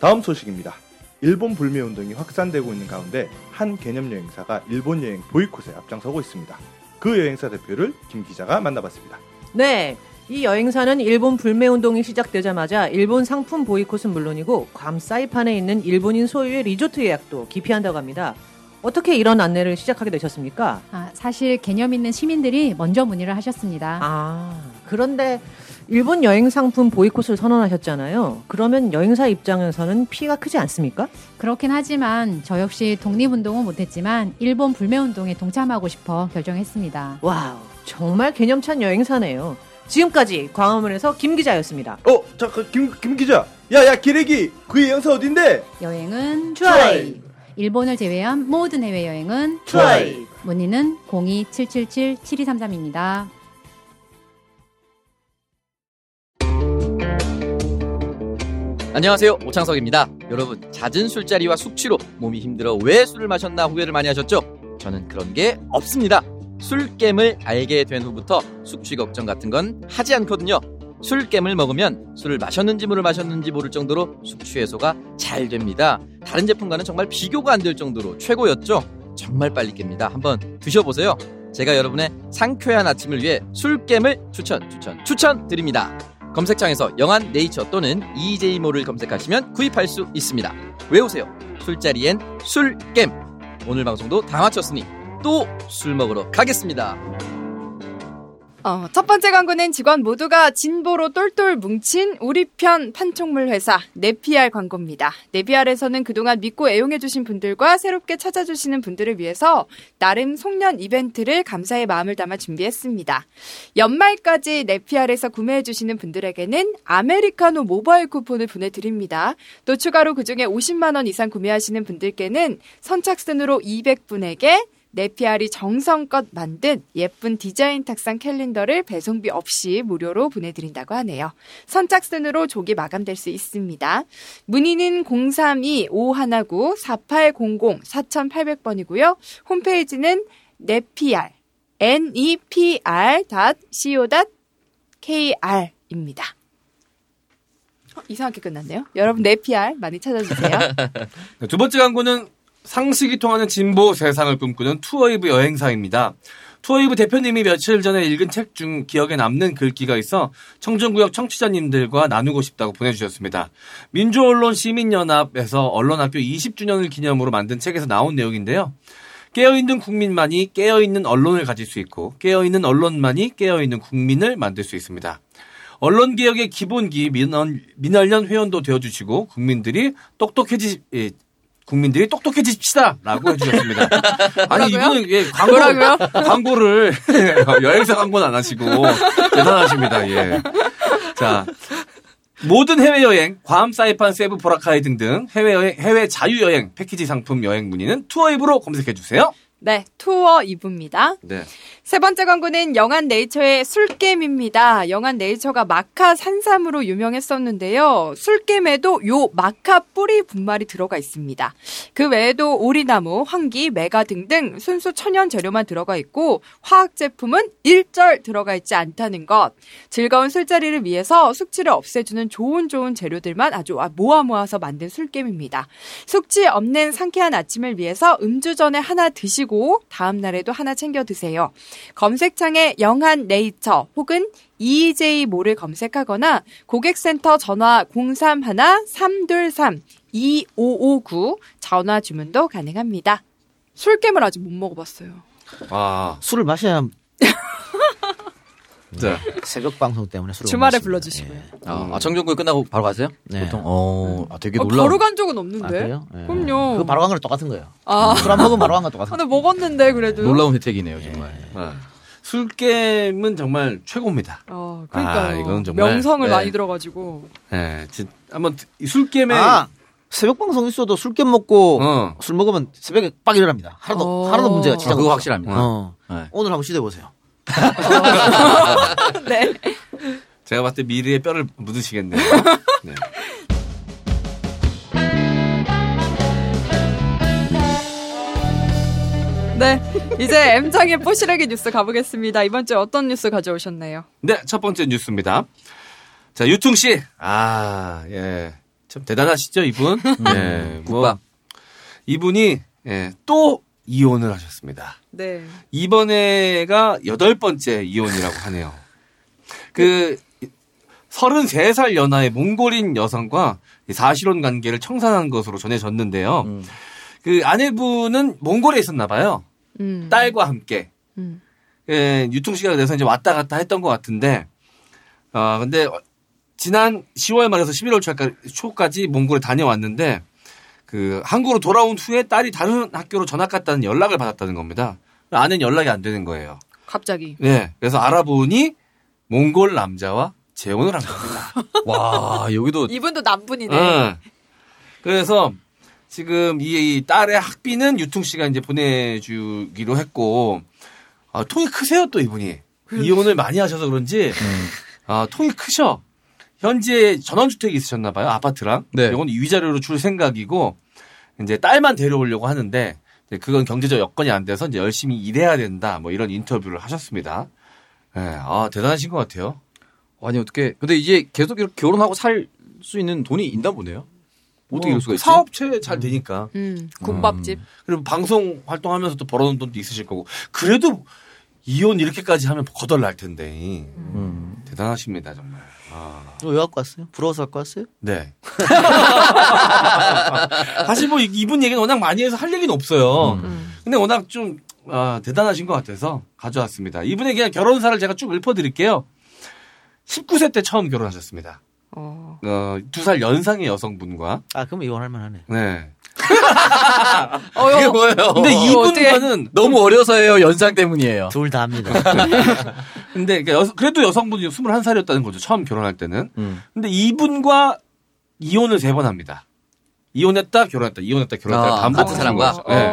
다음 소식입니다. 일본 불매 운동이 확산되고 있는 가운데 한 개념 여행사가 일본 여행 보이콧에 앞장서고 있습니다. 그 여행사 대표를 김 기자가 만나봤습니다. 네. 이 여행사는 일본 불매 운동이 시작되자마자 일본 상품 보이콧은 물론이고 괌 사이판에 있는 일본인 소유의 리조트 예약도 기피한다고 합니다. 어떻게 이런 안내를 시작하게 되셨습니까? 아, 사실 개념 있는 시민들이 먼저 문의를 하셨습니다. 아, 그런데 일본 여행 상품 보이콧을 선언하셨잖아요. 그러면 여행사 입장에서는 피해가 크지 않습니까? 그렇긴 하지만 저 역시 독립운동은 못했지만 일본 불매운동에 동참하고 싶어 결정했습니다. 와우, 정말 개념찬 여행사네요. 지금까지 광화문에서 김 기자였습니다. 어, 잠깐 김, 김 기자. 야, 야, 기레기. 그 여행사 어딘데? 여행은 트라이. 일본을 제외한 모든 해외 여행은 트라이. 문의는 02-777-7233입니다. 안녕하세요 오창석입니다 여러분 잦은 술자리와 숙취로 몸이 힘들어 왜 술을 마셨나 후회를 많이 하셨죠? 저는 그런 게 없습니다 술겜을 알게 된 후부터 숙취 걱정 같은 건 하지 않거든요 술겜을 먹으면 술을 마셨는지 물을 마셨는지 모를 정도로 숙취 해소가 잘 됩니다 다른 제품과는 정말 비교가 안 될 정도로 최고였죠 정말 빨리 깹니다 한번 드셔보세요 제가 여러분의 상쾌한 아침을 위해 술겜을 추천 추천 추천 드립니다 검색창에서 영한 네이처 또는 EJ모를 검색하시면 구입할 수 있습니다. 외우세요. 술자리엔 술겜. 오늘 방송도 다 마쳤으니 또 술 먹으러 가겠습니다. 어, 첫 번째 광고는 직원 모두가 진보로 똘똘 뭉친 우리 편 판촉물 회사 네피알 광고입니다. 네피알에서는 그동안 믿고 애용해주신 분들과 새롭게 찾아주시는 분들을 위해서 나름 송년 이벤트를 감사의 마음을 담아 준비했습니다. 연말까지 네피알에서 구매해주시는 분들에게는 아메리카노 모바일 쿠폰을 보내드립니다. 또 추가로 그중에 50만원 이상 구매하시는 분들께는 선착순으로 200분에게 네피알이 정성껏 만든 예쁜 디자인 탁상 캘린더를 배송비 없이 무료로 보내드린다고 하네요. 선착순으로 조기 마감될 수 있습니다. 문의는 032-519-4800 4800번이고요. 홈페이지는 네피알 nepr.co.kr입니다. 어, 이상하게 끝났네요. 여러분 네피알 많이 찾아주세요. 네, (laughs) 두 번째 광고는 상식이 통하는 진보 세상을 꿈꾸는 투어이브 여행사입니다. 투어이브 대표님이 며칠 전에 읽은 책 중 기억에 남는 글귀가 있어 청정구역 청취자님들과 나누고 싶다고 보내주셨습니다. 민주언론 시민연합에서 언론학교 20주년을 기념으로 만든 책에서 나온 내용인데요. 깨어있는 국민만이 깨어있는 언론을 가질 수 있고 깨어있는 언론만이 깨어있는 국민을 만들 수 있습니다. 언론 개혁의 기본기 민언, 민언련 회원도 되어주시고 국민들이 똑똑해지 예, 국민들이 똑똑해집시다라고 해주셨습니다. (laughs) 아니 이분은 예, 광고, 뭐라고요? (laughs) 광고를 (laughs) 여행사 광고는 안 하시고 대단하십니다. 예. 자 모든 해외 여행, 괌, 사이판, 세부, 보라카이 등등 해외 여행, 해외 자유 여행 패키지 상품 여행 문의는 투어입으로 검색해 주세요. 네, 투어 2부입니다. 네. 세 번째 광고는 영한 네이처의 술겜입니다. 영한 네이처가 마카 산삼으로 유명했었는데요. 술겜에도 요 마카 뿌리 분말이 들어가 있습니다. 그 외에도 오리나무, 황기, 메가 등등 순수 천연 재료만 들어가 있고 화학 제품은 일절 들어가 있지 않다는 것. 즐거운 술자리를 위해서 숙취를 없애주는 좋은 좋은 재료들만 아주 모아 모아서 만든 술겜입니다. 숙취 없는 상쾌한 아침을 위해서 음주 전에 하나 드시고 다음 날에도 하나 챙겨 드세요. 검색창에 영한 네이처 혹은 EJ 모를 검색하거나 고객센터 전화 031-323-2559 전화 주문도 가능합니다. 술겜을 아직 못 먹어봤어요. 아 술을 마셔야 자. 새벽 방송 때문에 술을 주말에 못 마십니다. 불러주시고요. 아, 청정구이 끝나고 바로 가세요? 네. 보통? 어, 아, 되게 어, 놀라워. 바로 간 적은 없는데. 아, 그래요? 예. 그럼요. 그 바로 간 거랑 똑같은 거예요. 아. 술 안 먹으면 바로 간 거 똑같은 아, 근데 먹었는데 그래도. 놀라운 혜택이네요, 정말. 아, 술게임은 정말 최고입니다. 어, 그러니까요. 아, 이건 정말 명성을 네. 많이 들어가지고. 예, 진- 한번 이 술게임에 아, 새벽 방송 있어도 술깨 먹고 어. 술 먹으면 새벽에 빡 일어납니다. 하나도 어. 하나도 문제가 지장 아, 그거 없어요. 확실합니다. 어. 네. 오늘 한번 시도해 보세요. (laughs) 네. 제가 봤을 때 미래의 뼈를 묻으시겠네요. 네. 네. 이제 M장의 뽀시래기 뉴스 가보겠습니다. 이번 주에 어떤 뉴스 가져오셨나요? 네, 첫 번째 뉴스입니다. 자, 유퉁 씨. 아, 예. 참 대단하시죠, 이분? 예. (laughs) 뭐 국밥. 이분이 예, 또 이혼을 하셨습니다. 네. 이번에가 여덟 번째 이혼이라고 하네요. 그 33살 연하의 몽골인 여성과 이 사실혼 관계를 청산한 것으로 전해졌는데요. 음. 그 아내분은 몽골에 있었나 봐요. 음. 딸과 함께. 음. 예, 유통 시간 돼서 이제 왔다 갔다 했던 것 같은데, 아 근데 지난 10월 말에서 11월 초까지, 초까지 몽골에 다녀왔는데, 그 한국으로 돌아온 후에 딸이 다른 학교로 전학 갔다는 연락을 받았다는 겁니다. 아내는 연락이 안 되는 거예요. 갑자기. 네, 그래서 알아보니 몽골 남자와 재혼을 한 겁니다. (laughs) 와, 여기도 이분도 남분이네. 응. 그래서 지금 이, 이 딸의 학비는 유퉁 씨가 이제 보내주기로 했고, 아, 통이 크세요 또 이분이. 이혼을 많이 하셔서 그런지 아, 통이 크셔. 현재 전원주택이 있으셨나 봐요 아파트랑. 네. 이건 위자료로 줄 생각이고 이제 딸만 데려오려고 하는데 그건 경제적 여건이 안 돼서 이제 열심히 일해야 된다. 뭐 이런 인터뷰를 하셨습니다. 예, 아 대단하신 것 같아요. 아니 어떻게 근데 이제 계속 이렇게 결혼하고 살 수 있는 돈이 있나 보네요. 어떻게 뭐 이럴 수가 있지? 사업체 잘 되니까. 음, 국밥집. 그리고 방송 활동하면서 또 벌어놓은 돈도 있으실 거고. 그래도 이혼 이렇게까지 하면 거덜 날 텐데. 대단하십니다, 정말. 아. 왜 갖고 왔어요? 부러워서 갖고 왔어요? 네. (laughs) 사실 뭐 이- 이분 얘기는 워낙 많이 해서 할 얘기는 없어요. 근데 워낙 좀 아, 대단하신 것 같아서 가져왔습니다. 이분의 그냥 결혼사를 제가 쭉 읊어드릴게요. 19세 때 처음 결혼하셨습니다. 어. 어, 두 살 연상의 여성분과. 아, 그럼 이혼할 만하네. 네. 어, 그게 뭐예요? 근데 어떻게- 이분과는 너무 어려서예요. 연상 때문이에요. 둘 다 합니다. (laughs) 근데 그러니까 여- 그래도 여성분이 21살이었다는 거죠. 처음 결혼할 때는. 음. 근데 이분과 이혼을 세 번 합니다. 이혼했다, 결혼했다, 이혼했다, 결혼했다. 아, 반복 같은 사람과? 네.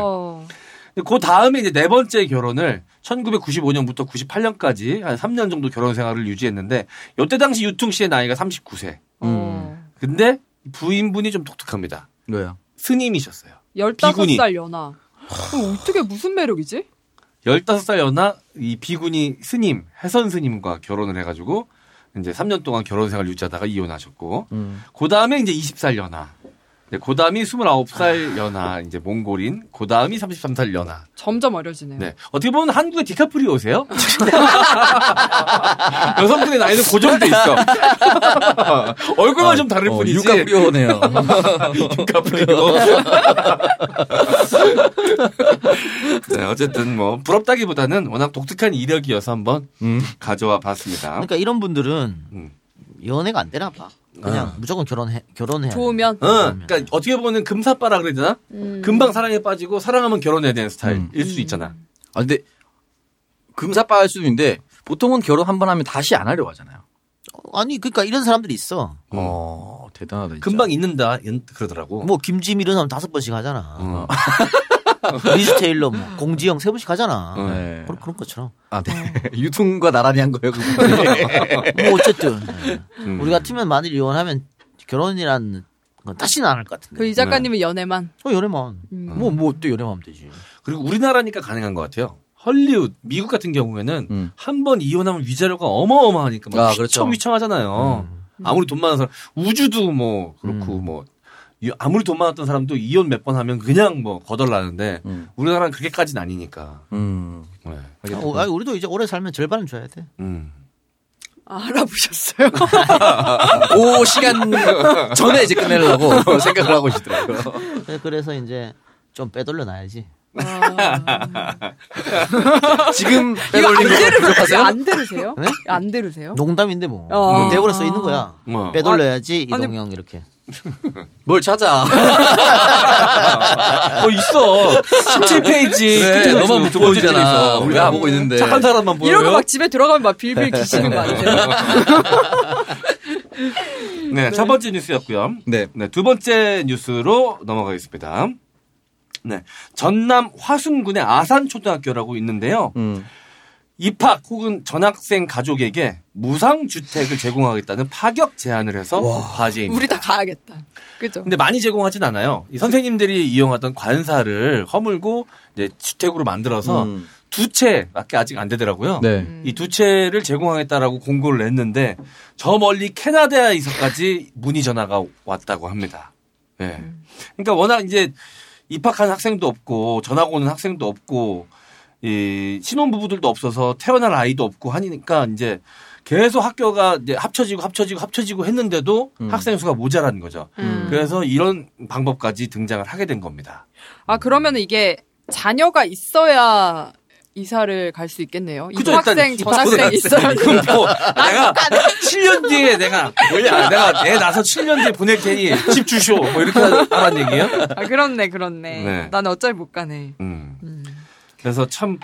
어. 그 다음에 이제 네 번째 결혼을 1995년부터 98년까지 한 3년 정도 결혼 생활을 유지했는데 이때 당시 유퉁 씨의 나이가 39세. 어. 근데 부인분이 좀 독특합니다. 왜요? 스님이셨어요. 비구니. 15살 연하. 그럼 어떻게 무슨 매력이지? 15살 연하 이 비구니 스님, 해선 스님과 결혼을 해가지고 이제 3년 동안 결혼 생활 유지하다가 이혼하셨고 음. 그 다음에 이제 20살 연하. 네, 그 다음이 29살 연하, 이제 몽골인. 그 다음이 33살 연하. 점점 어려지네요. 네. 어떻게 보면 한국의 디카프리오세요? (laughs) 여성분의 나이는 고정돼 있어. (laughs) 얼굴만 좀 다를 어, 뿐이지. 유카프리오네요. (laughs) 디카프리오. 네, 어쨌든 뭐 부럽다기보다는 워낙 독특한 이력이어서 한번 음. 가져와 봤습니다. 그러니까 이런 분들은 음. 연애가 안 되나 봐. 그냥 아. 무조건 결혼해 결혼해야 돼. 좋으면. 어, 그러니까 어떻게 보면 금사빠라 그래야 되나? 음. 금방 사랑에 빠지고 사랑하면 결혼해야 되는 스타일일 수도 있잖아. 아 근데 금사빠 할 수도 있는데 보통은 결혼 한 번 하면 다시 안 하려고 하잖아요. 아니 그러니까 이런 사람들이 있어. 어 대단하다. 진짜. 금방 잊는다 연- 그러더라고. 뭐 김지미 이런 사람 다섯 번씩 하잖아. 어. (laughs) (laughs) 리즈 테일러, 뭐 공지영 세 번씩 하잖아. 네. 그런, 그런 것처럼. 아, 네. (laughs) 유통과 나란히 한 거예요. 그거. (laughs) 뭐 어쨌든 네. 음. 우리 같으면 만일 이혼하면 결혼이란 건 다시는 안 할 것 같은데. 그 이 작가님은 연애만. 어 연애만. 음. 뭐뭐 어때 연애만 하면 되지. 그리고 우리나라니까 가능한 것 같아요. 헐리우드, 미국 같은 경우에는 음. 한번 이혼하면 위자료가 어마어마하니까 막 아, 그렇죠. 휘청하잖아요. 아무리 돈 많은 사람, 우주도 뭐 그렇고 뭐 이- 아무리 돈 많았던 사람도 이혼 몇 번 하면 그냥 뭐 거덜나는데 음. 우리나라는 그렇게까지는 아니니까. 음. 네. 아, 어, 아니, 우리도 이제 오래 살면 절반은 줘야 돼. 음. 아, 알아보셨어요? (laughs) 그 시간 전에 이제 끝내려고 (laughs) 생각을 하고 계시더라고요. 그래- 그래서 이제 좀 빼돌려 놔야지. (laughs) 지금 이거 안 빼돌린 거 들으세요? 기억하세요? 안 들으세요? 네? 안 들으세요? 농담인데 뭐. 어. 대본에 써 있는 거야. 어. 빼돌려야지 아니, 이동형 이렇게. 뭘 찾아? 뭐 (laughs) 있어. 17페이지. 그래, 너만 못 보이잖아. 우리가 안 보고 있는데. 착한 사람만 보여요. 이런 거막 집에 들어가면 막 빌빌 기시는 거 아니세요? (laughs) 네, 첫 번째 뉴스였고요. 네. 두 번째 뉴스로 넘어가겠습니다. 네, 전남 화순군의 아산초등학교라고 있는데요. 음. 입학 혹은 전학생 가족에게 무상 주택을 제공하겠다는 파격 제안을 해서 화제입니다. 우리 다 가야겠다. 그죠? 근데 많이 제공하진 않아요. 이 선생님들이 이용하던 관사를 허물고 이제 주택으로 만들어서 음. 두 채밖에 아직 안 되더라고요. 네. 이 두 채를 제공하겠다라고 공고를 냈는데 저 멀리 캐나다에서까지 문의 전화가 왔다고 합니다. 예. 그러니까 워낙 이제 입학한 학생도 없고 전학 오는 학생도 없고 이 신혼부부들도 없어서 태어날 아이도 없고 하니까 이제 계속 학교가 이제 합쳐지고 합쳐지고 합쳐지고 했는데도 음. 학생 수가 모자라는 거죠. 음. 그래서 이런 방법까지 등장을 하게 된 겁니다. 아 그러면 이게 자녀가 있어야 이사를 갈 수 있겠네요. 이학생 일단 전학생 있어야 그럼 뭐 내가 7년 뒤에 내가 뭐야 내가 애 낳아서 7년 뒤에 보낼 테니 집 주쇼 뭐 이렇게 하란 얘기예요? 아 그렇네 그렇네. 네. 나는 어차피 못 가네. 음. 그래서 참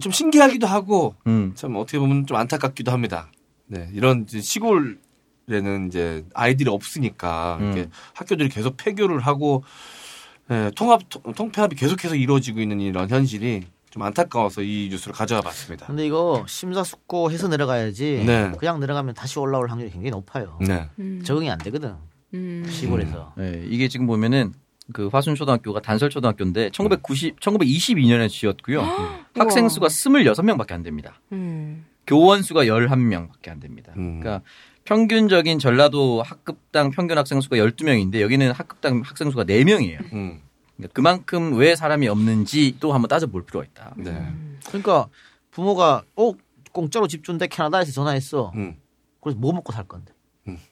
좀 신기하기도 하고 음. 참 어떻게 보면 좀 안타깝기도 합니다. 네 이런 시골에는 이제 아이들이 없으니까 음. 이렇게 학교들이 계속 폐교를 하고 예, 통합 통- 통폐합이 계속해서 이루어지고 있는 이런 현실이 좀 안타까워서 이 뉴스를 가져와 봤습니다. 근데 이거 심사숙고해서 내려가야지. 네. 그냥 내려가면 다시 올라올 확률이 굉장히 높아요. 네. 적응이 안 되거든. 음. 시골에서. 네, 이게 지금 보면은 그 화순초등학교가 단설초등학교인데 1990, 1922년에 지었고요. 학생 수가 26명밖에 안 됩니다. 음. 교원 수가 11명밖에 안 됩니다. 그러니까 평균적인 전라도 학급당 평균 학생 수가 12명인데 여기는 학급당 학생 수가 4명이에요. 음. 그러니까 그만큼 왜 사람이 없는지 또 한번 따져볼 필요가 있다. 네. 그러니까 부모가 어 공짜로 집 준대 캐나다에서 전화했어. 음. 그래서 뭐 먹고 살 건데?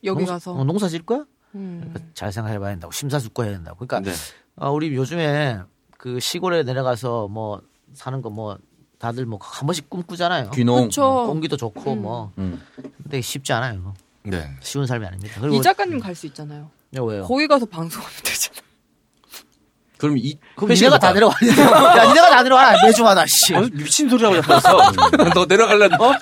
여기 농사, 가서 어, 농사 질 거야? 음. 그러니까 잘 생각해봐야 된다고 심사숙고해야 된다고. 그러니까 네. 어, 우리 요즘에 그 시골에 내려가서 뭐 사는 거뭐 다들 뭐 한 번씩 꿈꾸잖아요. 귀농. 그쵸. 공기도 좋고 음. 뭐. 음. 근데 쉽지 않아요. 네. 쉬운 삶이 아닙니다. 그리고 이 작가님 갈 수 있잖아요. 야, 왜요? 거기 가서 방송하면 되잖아. 그럼 이 그럼 니네가 다 내려와. (laughs) 야, 니네가 다 내려와. 매주마다 씨. 아, 미친 소리 하고 자빠졌어. 너 내려갈래 너?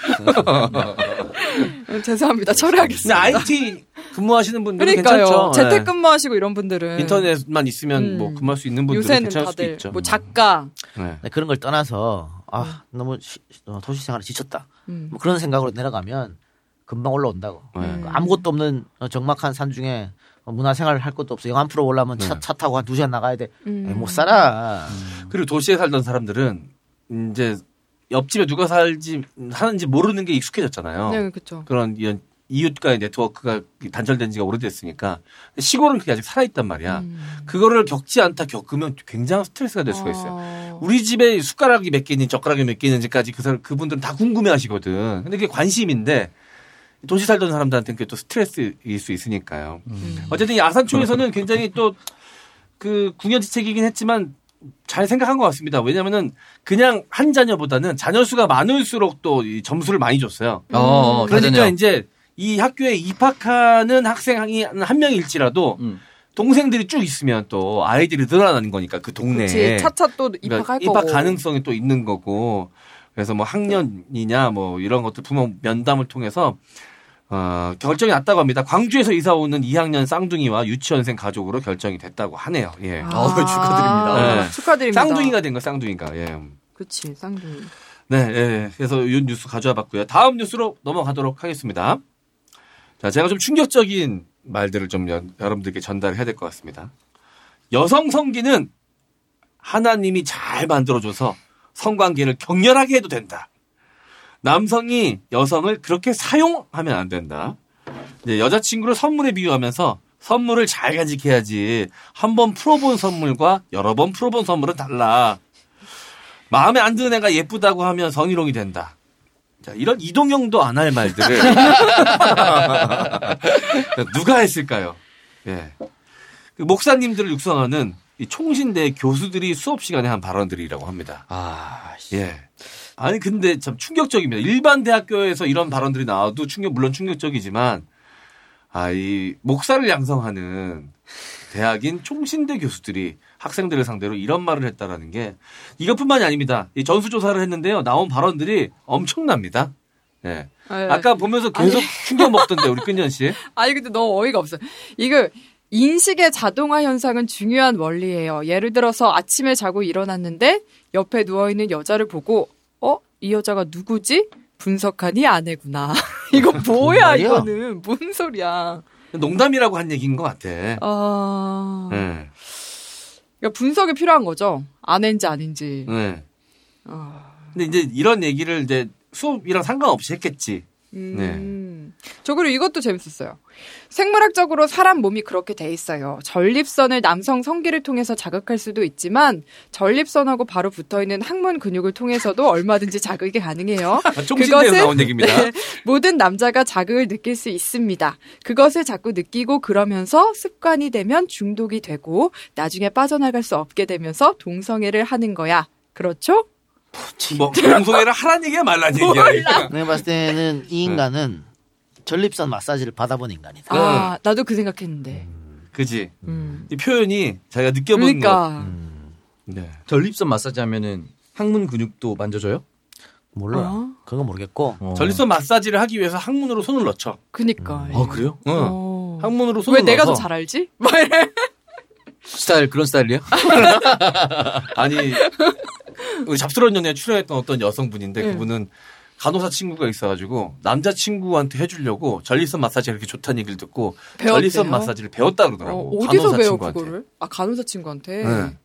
음, 죄송합니다. 철회하겠습니다. 근데 IT 근무하시는 분들은 그러니까요. 괜찮죠. 재택근무하시고 이런 분들은 네. 인터넷만 있으면 음. 뭐 근무할 수 있는 분들은 요새는 괜찮을 수도 다들 있죠. 뭐 작가 네. 네, 그런 걸 떠나서 아 너무 시- 어, 도시 생활에 지쳤다. 음. 뭐 그런 생각으로 내려가면 금방 올라온다고. 네. 아무것도 없는 어, 적막한 산 중에 어, 문화생활을 할 것도 없어. 영화 한 프로 올라면 차, 네. 차 타고 한 두 시간 나가야 돼. 음. 에이, 못 살아. 그리고 도시에 살던 사람들은 이제 옆집에 누가 살지 하는지 모르는 게 익숙해졌잖아요. 네, 그렇죠. 그런 이런 이웃과의 네트워크가 단절된 지가 오래됐으니까 시골은 그게 아직 살아있단 말이야. 음. 그거를 겪지 않다 겪으면 굉장한 스트레스가 될 수가 있어요. 우리 집에 숟가락이 몇 개 있는지 젓가락이 몇 개 있는지까지 그 사람 그분들은 다 궁금해 하시거든. 근데 그게 관심인데 도시 살던 사람들한테는 그게 또 스트레스일 수 있으니까요. 어쨌든 이 아산초에서는 굉장히 또 그 궁여지책이긴 했지만 잘 생각한 것 같습니다. 왜냐면은 그냥 한 자녀보다는 자녀 수가 많을수록 또 이 점수를 많이 줬어요. 어, 그러니까 다자녀. 이제 이 학교에 입학하는 학생이 한 명일지라도 음. 동생들이 쭉 있으면 또 아이들이 늘어나는 거니까 그 동네에 그치. 차차 또 그러니까 입학할 입학 거고. 가능성이 또 있는 거고 그래서 뭐 학년이냐 뭐 이런 것들 부모 면담을 통해서 어, 결정이 났다고 합니다. 광주에서 이사 오는 2학년 쌍둥이와 유치원생 가족으로 결정이 됐다고 하네요. 예. 아, 축하드립니다. 축하드립니다. 쌍둥이가 된 거 쌍둥이가. 예. 그치 쌍둥이. 네, 예. 그래서 이 뉴스 가져와 봤고요. 다음 뉴스로 넘어가도록 하겠습니다. 자, 제가 좀 충격적인 말들을 좀 여, 여러분들께 전달해야 될 것 같습니다. 여성 성기는 하나님이 잘 만들어줘서 성관계를 격렬하게 해도 된다. 남성이 여성을 그렇게 사용하면 안 된다. 여자친구를 선물에 비유하면서 선물을 잘 간직해야지. 한 번 풀어본 선물과 여러 번 풀어본 선물은 달라. 마음에 안 드는 애가 예쁘다고 하면 성희롱이 된다. 자, 이런 이동형도 안 할 말들을 (laughs) 누가 했을까요? 예. 그 목사님들을 육성하는 이 총신대 교수들이 수업 시간에 한 발언들이라고 합니다. 아, 예. 아니 근데 참 충격적입니다. 일반 대학교에서 이런 발언들이 나와도 충격 물론 충격적이지만 아 이 목사를 양성하는 대학인 총신대 교수들이 학생들을 상대로 이런 말을 했다라는 게 이것뿐만이 아닙니다. 이 전수조사를 했는데요. 나온 발언들이 엄청납니다. 예. 예. 아까 보면서 계속 아니. 충격 먹던데 우리 끈현 씨. (laughs) 아니 근데 너무 어이가 없어. 이거 인식의 자동화 현상은 중요한 원리예요. 예를 들어서 아침에 자고 일어났는데 옆에 누워 있는 여자를 보고 어? 이 여자가 누구지? 분석하니 아내구나. (laughs) 이거 뭐야 말이야? 이거는 뭔 소리야? 농담이라고 한 얘기인 것 같아. 아, 예. 그러니까 분석이 필요한 거죠. 아내인지 아닌지. 네. 아. 근데 이제 이런 얘기를 이제 수업이랑 상관없이 했겠지. 네. 음. 저 그리고 이것도 재밌었어요. 생물학적으로 사람 몸이 그렇게 돼 있어요. 전립선을 남성 성기를 통해서 자극할 수도 있지만 전립선하고 바로 붙어 있는 항문 근육을 통해서도 얼마든지 자극이 가능해요. (laughs) 아, 총신대에서 나온 얘기입니다. 네, 모든 남자가 자극을 느낄 수 있습니다. 그것을 자꾸 느끼고 그러면서 습관이 되면 중독이 되고 나중에 빠져나갈 수 없게 되면서 동성애를 하는 거야. 그렇죠? 뭐 동성애를 하란 얘기야 말란 얘기야. 내가 봤을 때는 이 인간은 전립선 마사지를 받아본 인간이다. 아, 나도 그 생각했는데. 그지. 이 표현이 자기가 느껴본 그러니까. 네. 전립선 마사지 하면은 항문 근육도 만져줘요? 몰라. 어? 그건 모르겠고. 전립선 마사지를 하기 위해서 항문으로 손을 넣죠. 그니까. 아 그래요? 응. 어. 항문으로 손을 왜 내가 더 넣어서 잘 알지? (laughs) 스타일 그런 스타일이에요? (laughs) 아니 우리 잡스러운 연애에 출연했던 어떤 여성분인데 응. 그분은 간호사 친구가 있어가지고 남자 친구한테 해주려고 전립선 마사지가 이렇게 좋다는 얘기를 듣고 배웠대요? 전립선 마사지를 배웠다 그러더라고. 어, 어디서 간호사 배워 친구한테. 그거를? 아 간호사 친구한테. 네.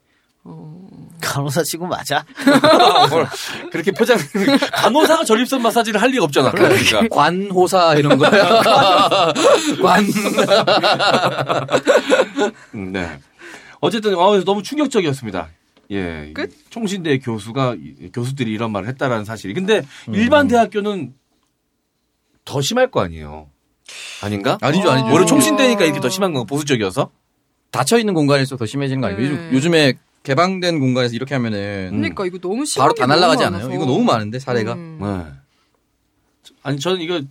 간호사 친구 맞아? (laughs) 뭘 그렇게 포장 (laughs) 간호사가 전립선 마사지를 할 리가 없잖아. 그러니까. 관호사 이런 거야. (laughs) 관. 음, 네. 어쨌든 어, 너무 충격적이었습니다. 예. 끝? 총신대 교수가 이- 교수들이 이런 말을 했다라는 사실이. 근데 음. 일반 대학교는 더 심할 거 아니에요. 아닌가? 아니죠, 아니죠. 오히려 총신대니까 이렇게 더 심한 건가 보수적이어서? 닫혀 있는 공간에서 더 심해지는 거 아니에요? 네. 요즘, 요즘에 개방된 공간에서 이렇게 하면은 그러니까 이거 너무 심한 바로 게다 많아서. 않아요? 이거 너무 많은데 사례가. 음. 네. 아니 저는 이거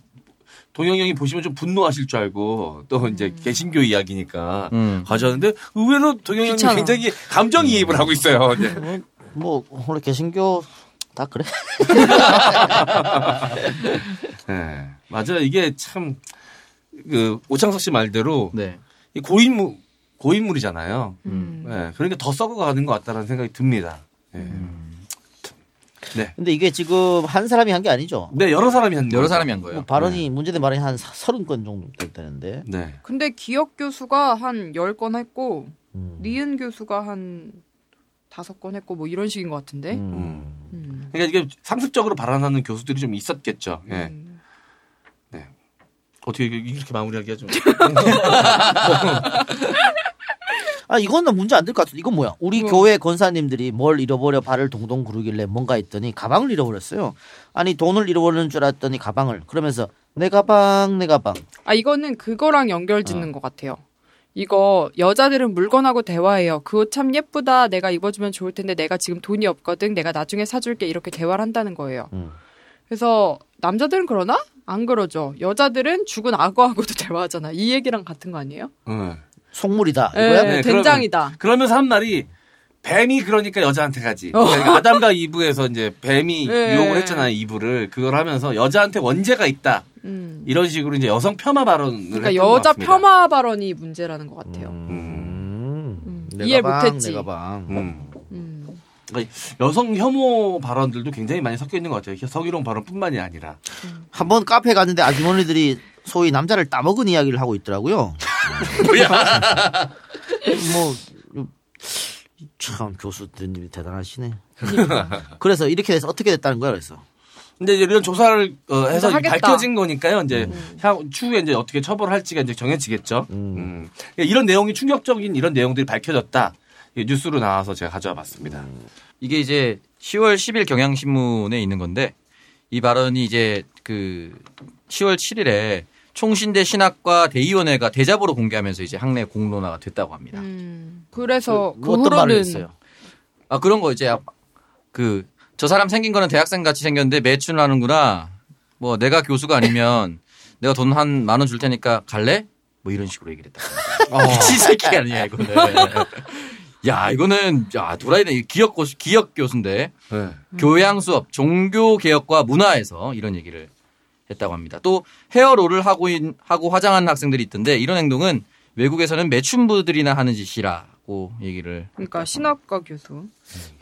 동영 형이 보시면 좀 분노하실 줄 알고 또 이제 음. 개신교 이야기니까 음. 가져왔는데 의외로 동영 형이. 굉장히 감정이입을 하고 있어요. 이제. 뭐 원래 개신교 다 그래. (laughs) 네. 맞아요. 이게 참, 그, 오창석 씨 말대로, 네. 이 고인물, 고인물이잖아요. 음. 네. 그러니까 더 썩어가는 것 같다는 생각이 듭니다. 네. 네. 근데 이게 지금 한 사람이 한 게 아니죠. 네, 여러 사람이 한 여러. 사람이 한 거예요. 뭐 발언이 문제된 발언이 한 서른 건 정도 됐다는데. 네. 근데 기억 교수가 한 10건 했고 음. 니은 교수가 한 다섯 건 했고 뭐 이런 식인 것 같은데. 음. 음. 그러니까 이게 상습적으로 발언하는 교수들이 좀 있었겠죠. 예. 음. 네. 어떻게 이렇게- 이렇게 마무리하기가 좀. (laughs) 아 이거는 문제 안 될 것 같은데 이건 뭐야? 우리 뭐. 교회 권사님들이 뭘 잃어버려 발을 동동 구르길래 뭔가 했더니 가방을 잃어버렸어요. 아니 돈을 잃어버리는 줄 알았더니 가방을 그러면서 내 가방 내 가방. 아 이거는 그거랑 연결 짓는 것 같아요. 이거 여자들은 물건하고 대화해요. 그 옷 참 예쁘다. 내가 입어주면 좋을 텐데 내가 지금 돈이 없거든. 내가 나중에 사줄게. 이렇게 대화를 한다는 거예요. 음. 그래서 남자들은 그러나? 안 그러죠. 여자들은 죽은 악어하고도 (laughs) 대화하잖아. 이 얘기랑 같은 거 아니에요? 네. 속물이다 예, 이거야? 네, 된장이다. 그러면서 한 말이 뱀이 그러니까 여자한테 가지. 어. 그러니까 아담과 이브에서 이제 뱀이 네. 유혹을 했잖아요, 이브를. 그걸 하면서 여자한테 원죄가 있다. 음. 이런 식으로 이제 여성 폄하 발언을 그러니까 여자 같습니다. 폄하 발언이 문제라는 것 같아요. 음. 내 이해 가방, 못했지. 내 가방. 음. 음. 그러니까 여성 혐오 발언들도 굉장히 많이 섞여 있는 것 같아요. 서기롱 발언뿐만이 아니라. 한번 카페 갔는데 아주머니들이 소위 남자를 따먹은 이야기를 하고 있더라고요. 뭐, 참, 교수님이 대단하시네. 그래서 이렇게 돼서 어떻게 됐다는 거야, 그래서. 근데 이런 조사를 어, 해서. 밝혀진 거니까요. 이제 향, 추후에 이제 어떻게 처벌할지가 이제 정해지겠죠. 음. 이런 내용이 충격적인 이런 내용들이 밝혀졌다. 이 뉴스로 나와서 제가 가져와 봤습니다. 이게 이제 10월 10일 경향신문에 있는 건데 이 발언이 이제 그 10월 7일에 총신대 신학과 대의원회가 대자보로 공개하면서 이제 학내 공론화가 됐다고 합니다. 그래서 그, 그 어떤 말을 후로는 했어요? 아 그런 거 이제 그 저 사람 생긴 거는 대학생 같이 생겼는데 매춘을 하는구나. 뭐 내가 교수가 아니면 (laughs) 내가 돈 한 만 원 줄 테니까 갈래? 뭐 이런 식으로 얘기를 했다. 어. (laughs) 미친 새끼 아니야 이거는. (laughs) 야 이거는 야 도라이네 기억 교수 기억 교수인데 네. 교양 수업 종교 개혁과 문화에서 이런 얘기를 했다고 합니다. 또 헤어롤을 하고 있- 하고 화장하는 학생들이 있던데 이런 행동은 외국에서는 매춘부들이나 하는 짓이라고 얘기를 그러니까 신학과 교수.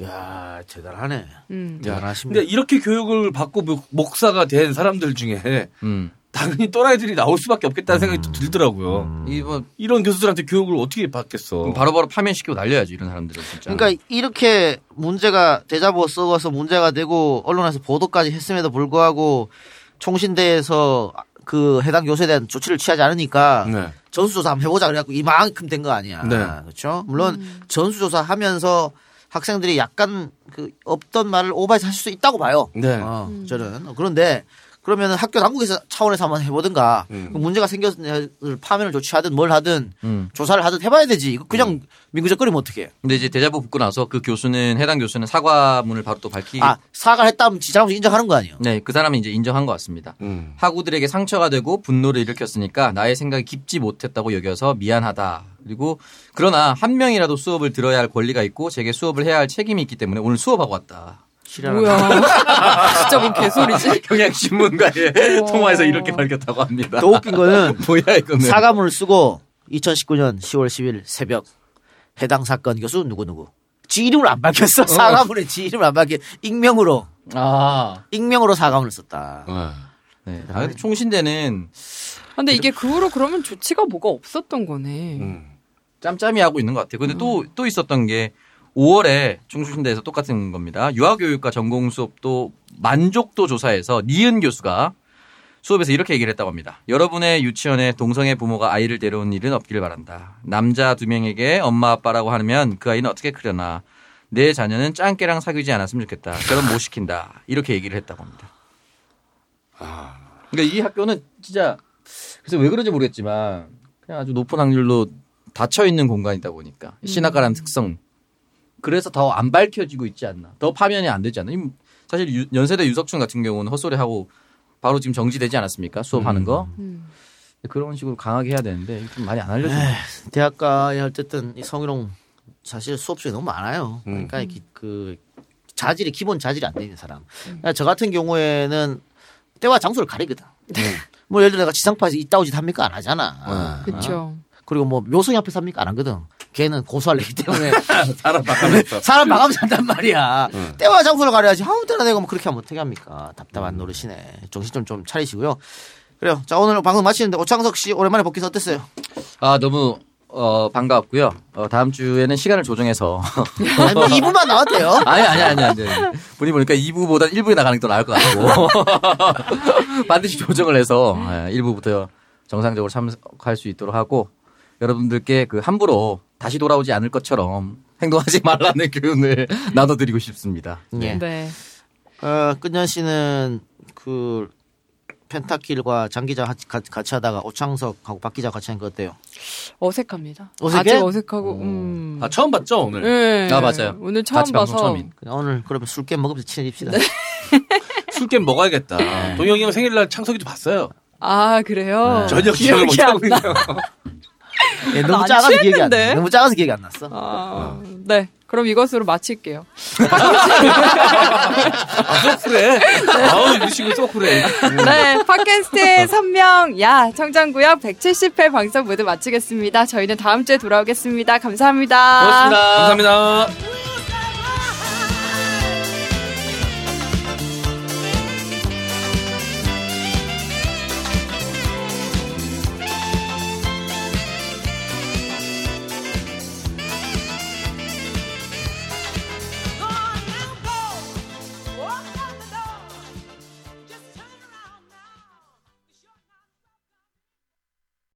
야 대단하네. 음. 야, 대단하십니다. 근데 이렇게 교육을 받고 목- 목사가 된 사람들 중에 음. 당연히 또라이들이 나올 수밖에 없겠다는 생각이 또 들더라고요. 이뭐 이런 교수들한테 교육을 어떻게 받겠어? 바로바로 파면시키고 날려야지 이런 사람들은 진짜. 그러니까 이렇게 문제가 대자보 썩어서 문제가 되고 언론에서 보도까지 했음에도 불구하고 총신대에서 그 해당 교수에 대한 조치를 취하지 않으니까 네. 전수조사 한번 해보자 그래갖고 이만큼 된 거 아니야. 네. 그렇죠? 물론 전수조사 하면서 학생들이 약간 그 없던 말을 오버해서 할 수 있다고 봐요. 네. 어, 저는 그런데 그러면 학교 당국에서 차원에서 한번 해보든가 그 문제가 생겼을 파면을 조치하든 뭘 하든 음. 조사를 하든 해봐야 되지. 이거 그냥 민구적거리면 어떡해. 근데 이제 대자보 붙고 나서 그 교수는 해당 교수는 사과문을 바로 또 밝히 아 사과를 했다면 지 잘못 인정하는 거 아니에요? 네, 그 사람이 이제 인정한 것 같습니다. 음. 학우들에게 상처가 되고 분노를 일으켰으니까 나의 생각이 깊지 못했다고 여겨서 미안하다. 그리고 그러나 한 명이라도 수업을 들어야 할 권리가 있고 제게 수업을 해야 할 책임이 있기 때문에 오늘 수업하고 왔다. 뭐야. (laughs) 진짜 뭔 개소리지? (laughs) 경향신문과의 통화에서 이렇게 밝혔다고 합니다. 더 웃긴 거는 (laughs) 뭐야 이거는. 사과문을 쓰고 2019년 10월 10일 새벽 해당 사건 교수 누구 누구. 지 이름을 안 밝혔어. 사과문에 지 이름을 안 밝혀. 익명으로. 아. 익명으로 사과문을 썼다. 네. 아, 근데 총신대는 근데 이게 그 후로 그러면 조치가 뭐가 없었던 거네. 음. 짬짬이 하고 있는 것 같아요. 근데 또, 또 있었던 게 5월에 중수신대에서 똑같은 겁니다. 유아교육과 전공 수업도 만족도 조사에서 니은 교수가 수업에서 이렇게 얘기를 했다고 합니다. 여러분의 유치원에 동성애 부모가 아이를 데려온 일은 없기를 바란다. 남자 두 명에게 엄마 아빠라고 하면 그 아이는 어떻게 크려나. 내 자녀는 짱깨랑 사귀지 않았으면 좋겠다. 결혼 못 시킨다. 이렇게 얘기를 했다고 합니다. 그러니까 이 학교는 진짜 그래서 왜 그런지 모르겠지만 그냥 아주 높은 확률로 닫혀 있는 공간이다 보니까 신학가라는 특성 그래서 더 안 밝혀지고 있지 않나. 더 파면이 안 되지 않나. 이 사실 유- 연세대 유석춘 같은 경우는 헛소리 하고 바로 지금 정지되지 않았습니까? 수업하는 거? 그런 식으로 강하게 해야 되는데 좀 많이 안 알려져 에이, 대학가에 어쨌든 이 성희롱 사실 수업 중에 너무 많아요. 그러니까 이- 그 자질이 기본 자질이 안돼 있는 사람. 그러니까 저 같은 경우에는 때와 장소를 가리거든. 뭐 예를 들어 내가 지상파에서 이따오 짓 합니까? 안 하잖아. 그쵸. 그리고 뭐 묘성이 앞에서 합니까? 안 하거든. 걔는 고소할 래기 때문에 (laughs) 사람 바꿔놨어. 사람 마감서 한단 말이야. 때와 장소를 가려야지. 아무 때나 내가 뭐 그렇게 하면 어떻게 합니까? 답답한 노릇이네. 정신 좀 좀 차리시고요. 그래요. 자 오늘 방송 마치는데 오창석 씨 오랜만에 복귀해서 어땠어요? 아 너무 어 반가웠고요 어, 다음 주에는 시간을 조정해서 (laughs) 아니, 뭐 2부만 나왔대요. (laughs) 아니, 아니, 아니, 아니. 분이 보니까 2부보다 1부에 나가는 게 더 나을 것 같고. 반드시 조정을 해서 1부부터 정상적으로 참석할 수 있도록 하고 여러분들께 그 함부로 다시 돌아오지 않을 것처럼 행동하지 (laughs) 말라는 교훈을 나눠드리고 싶습니다. 예. 네. 어, 끝년 씨는 그 펜타킬과 장 기자 같이, 같이 하다가 오창석하고 박 기자 같이 하니까 어때요? 어색합니다. 어색해? 아직 어색하고, 음. 아 처음 봤죠 오늘. 네. 아, 맞아요. 오늘 처음 봐서. 처음인. 오늘 그러면 술깨 먹으면서 친해집시다. (laughs) 술게임 먹어야겠다. 동영이 형 생일날 창석이도 봤어요. 아, 그래요? 전혀 기억을 기억이 안 못하고 나. (laughs) 예, 나 너무 안 작아서 기억이 안? 나. 너무 작아서 기억이 안 났어. 아, 네. 그럼 이것으로 마칠게요. 아, 소쿨해. 아우, 이 친구 소쿨해. 네, 팟캐스트의 선명, 야, 청정구역 170회 방송 모두 마치겠습니다. 저희는 다음 주에 돌아오겠습니다. 감사합니다. 고맙습니다. 감사합니다.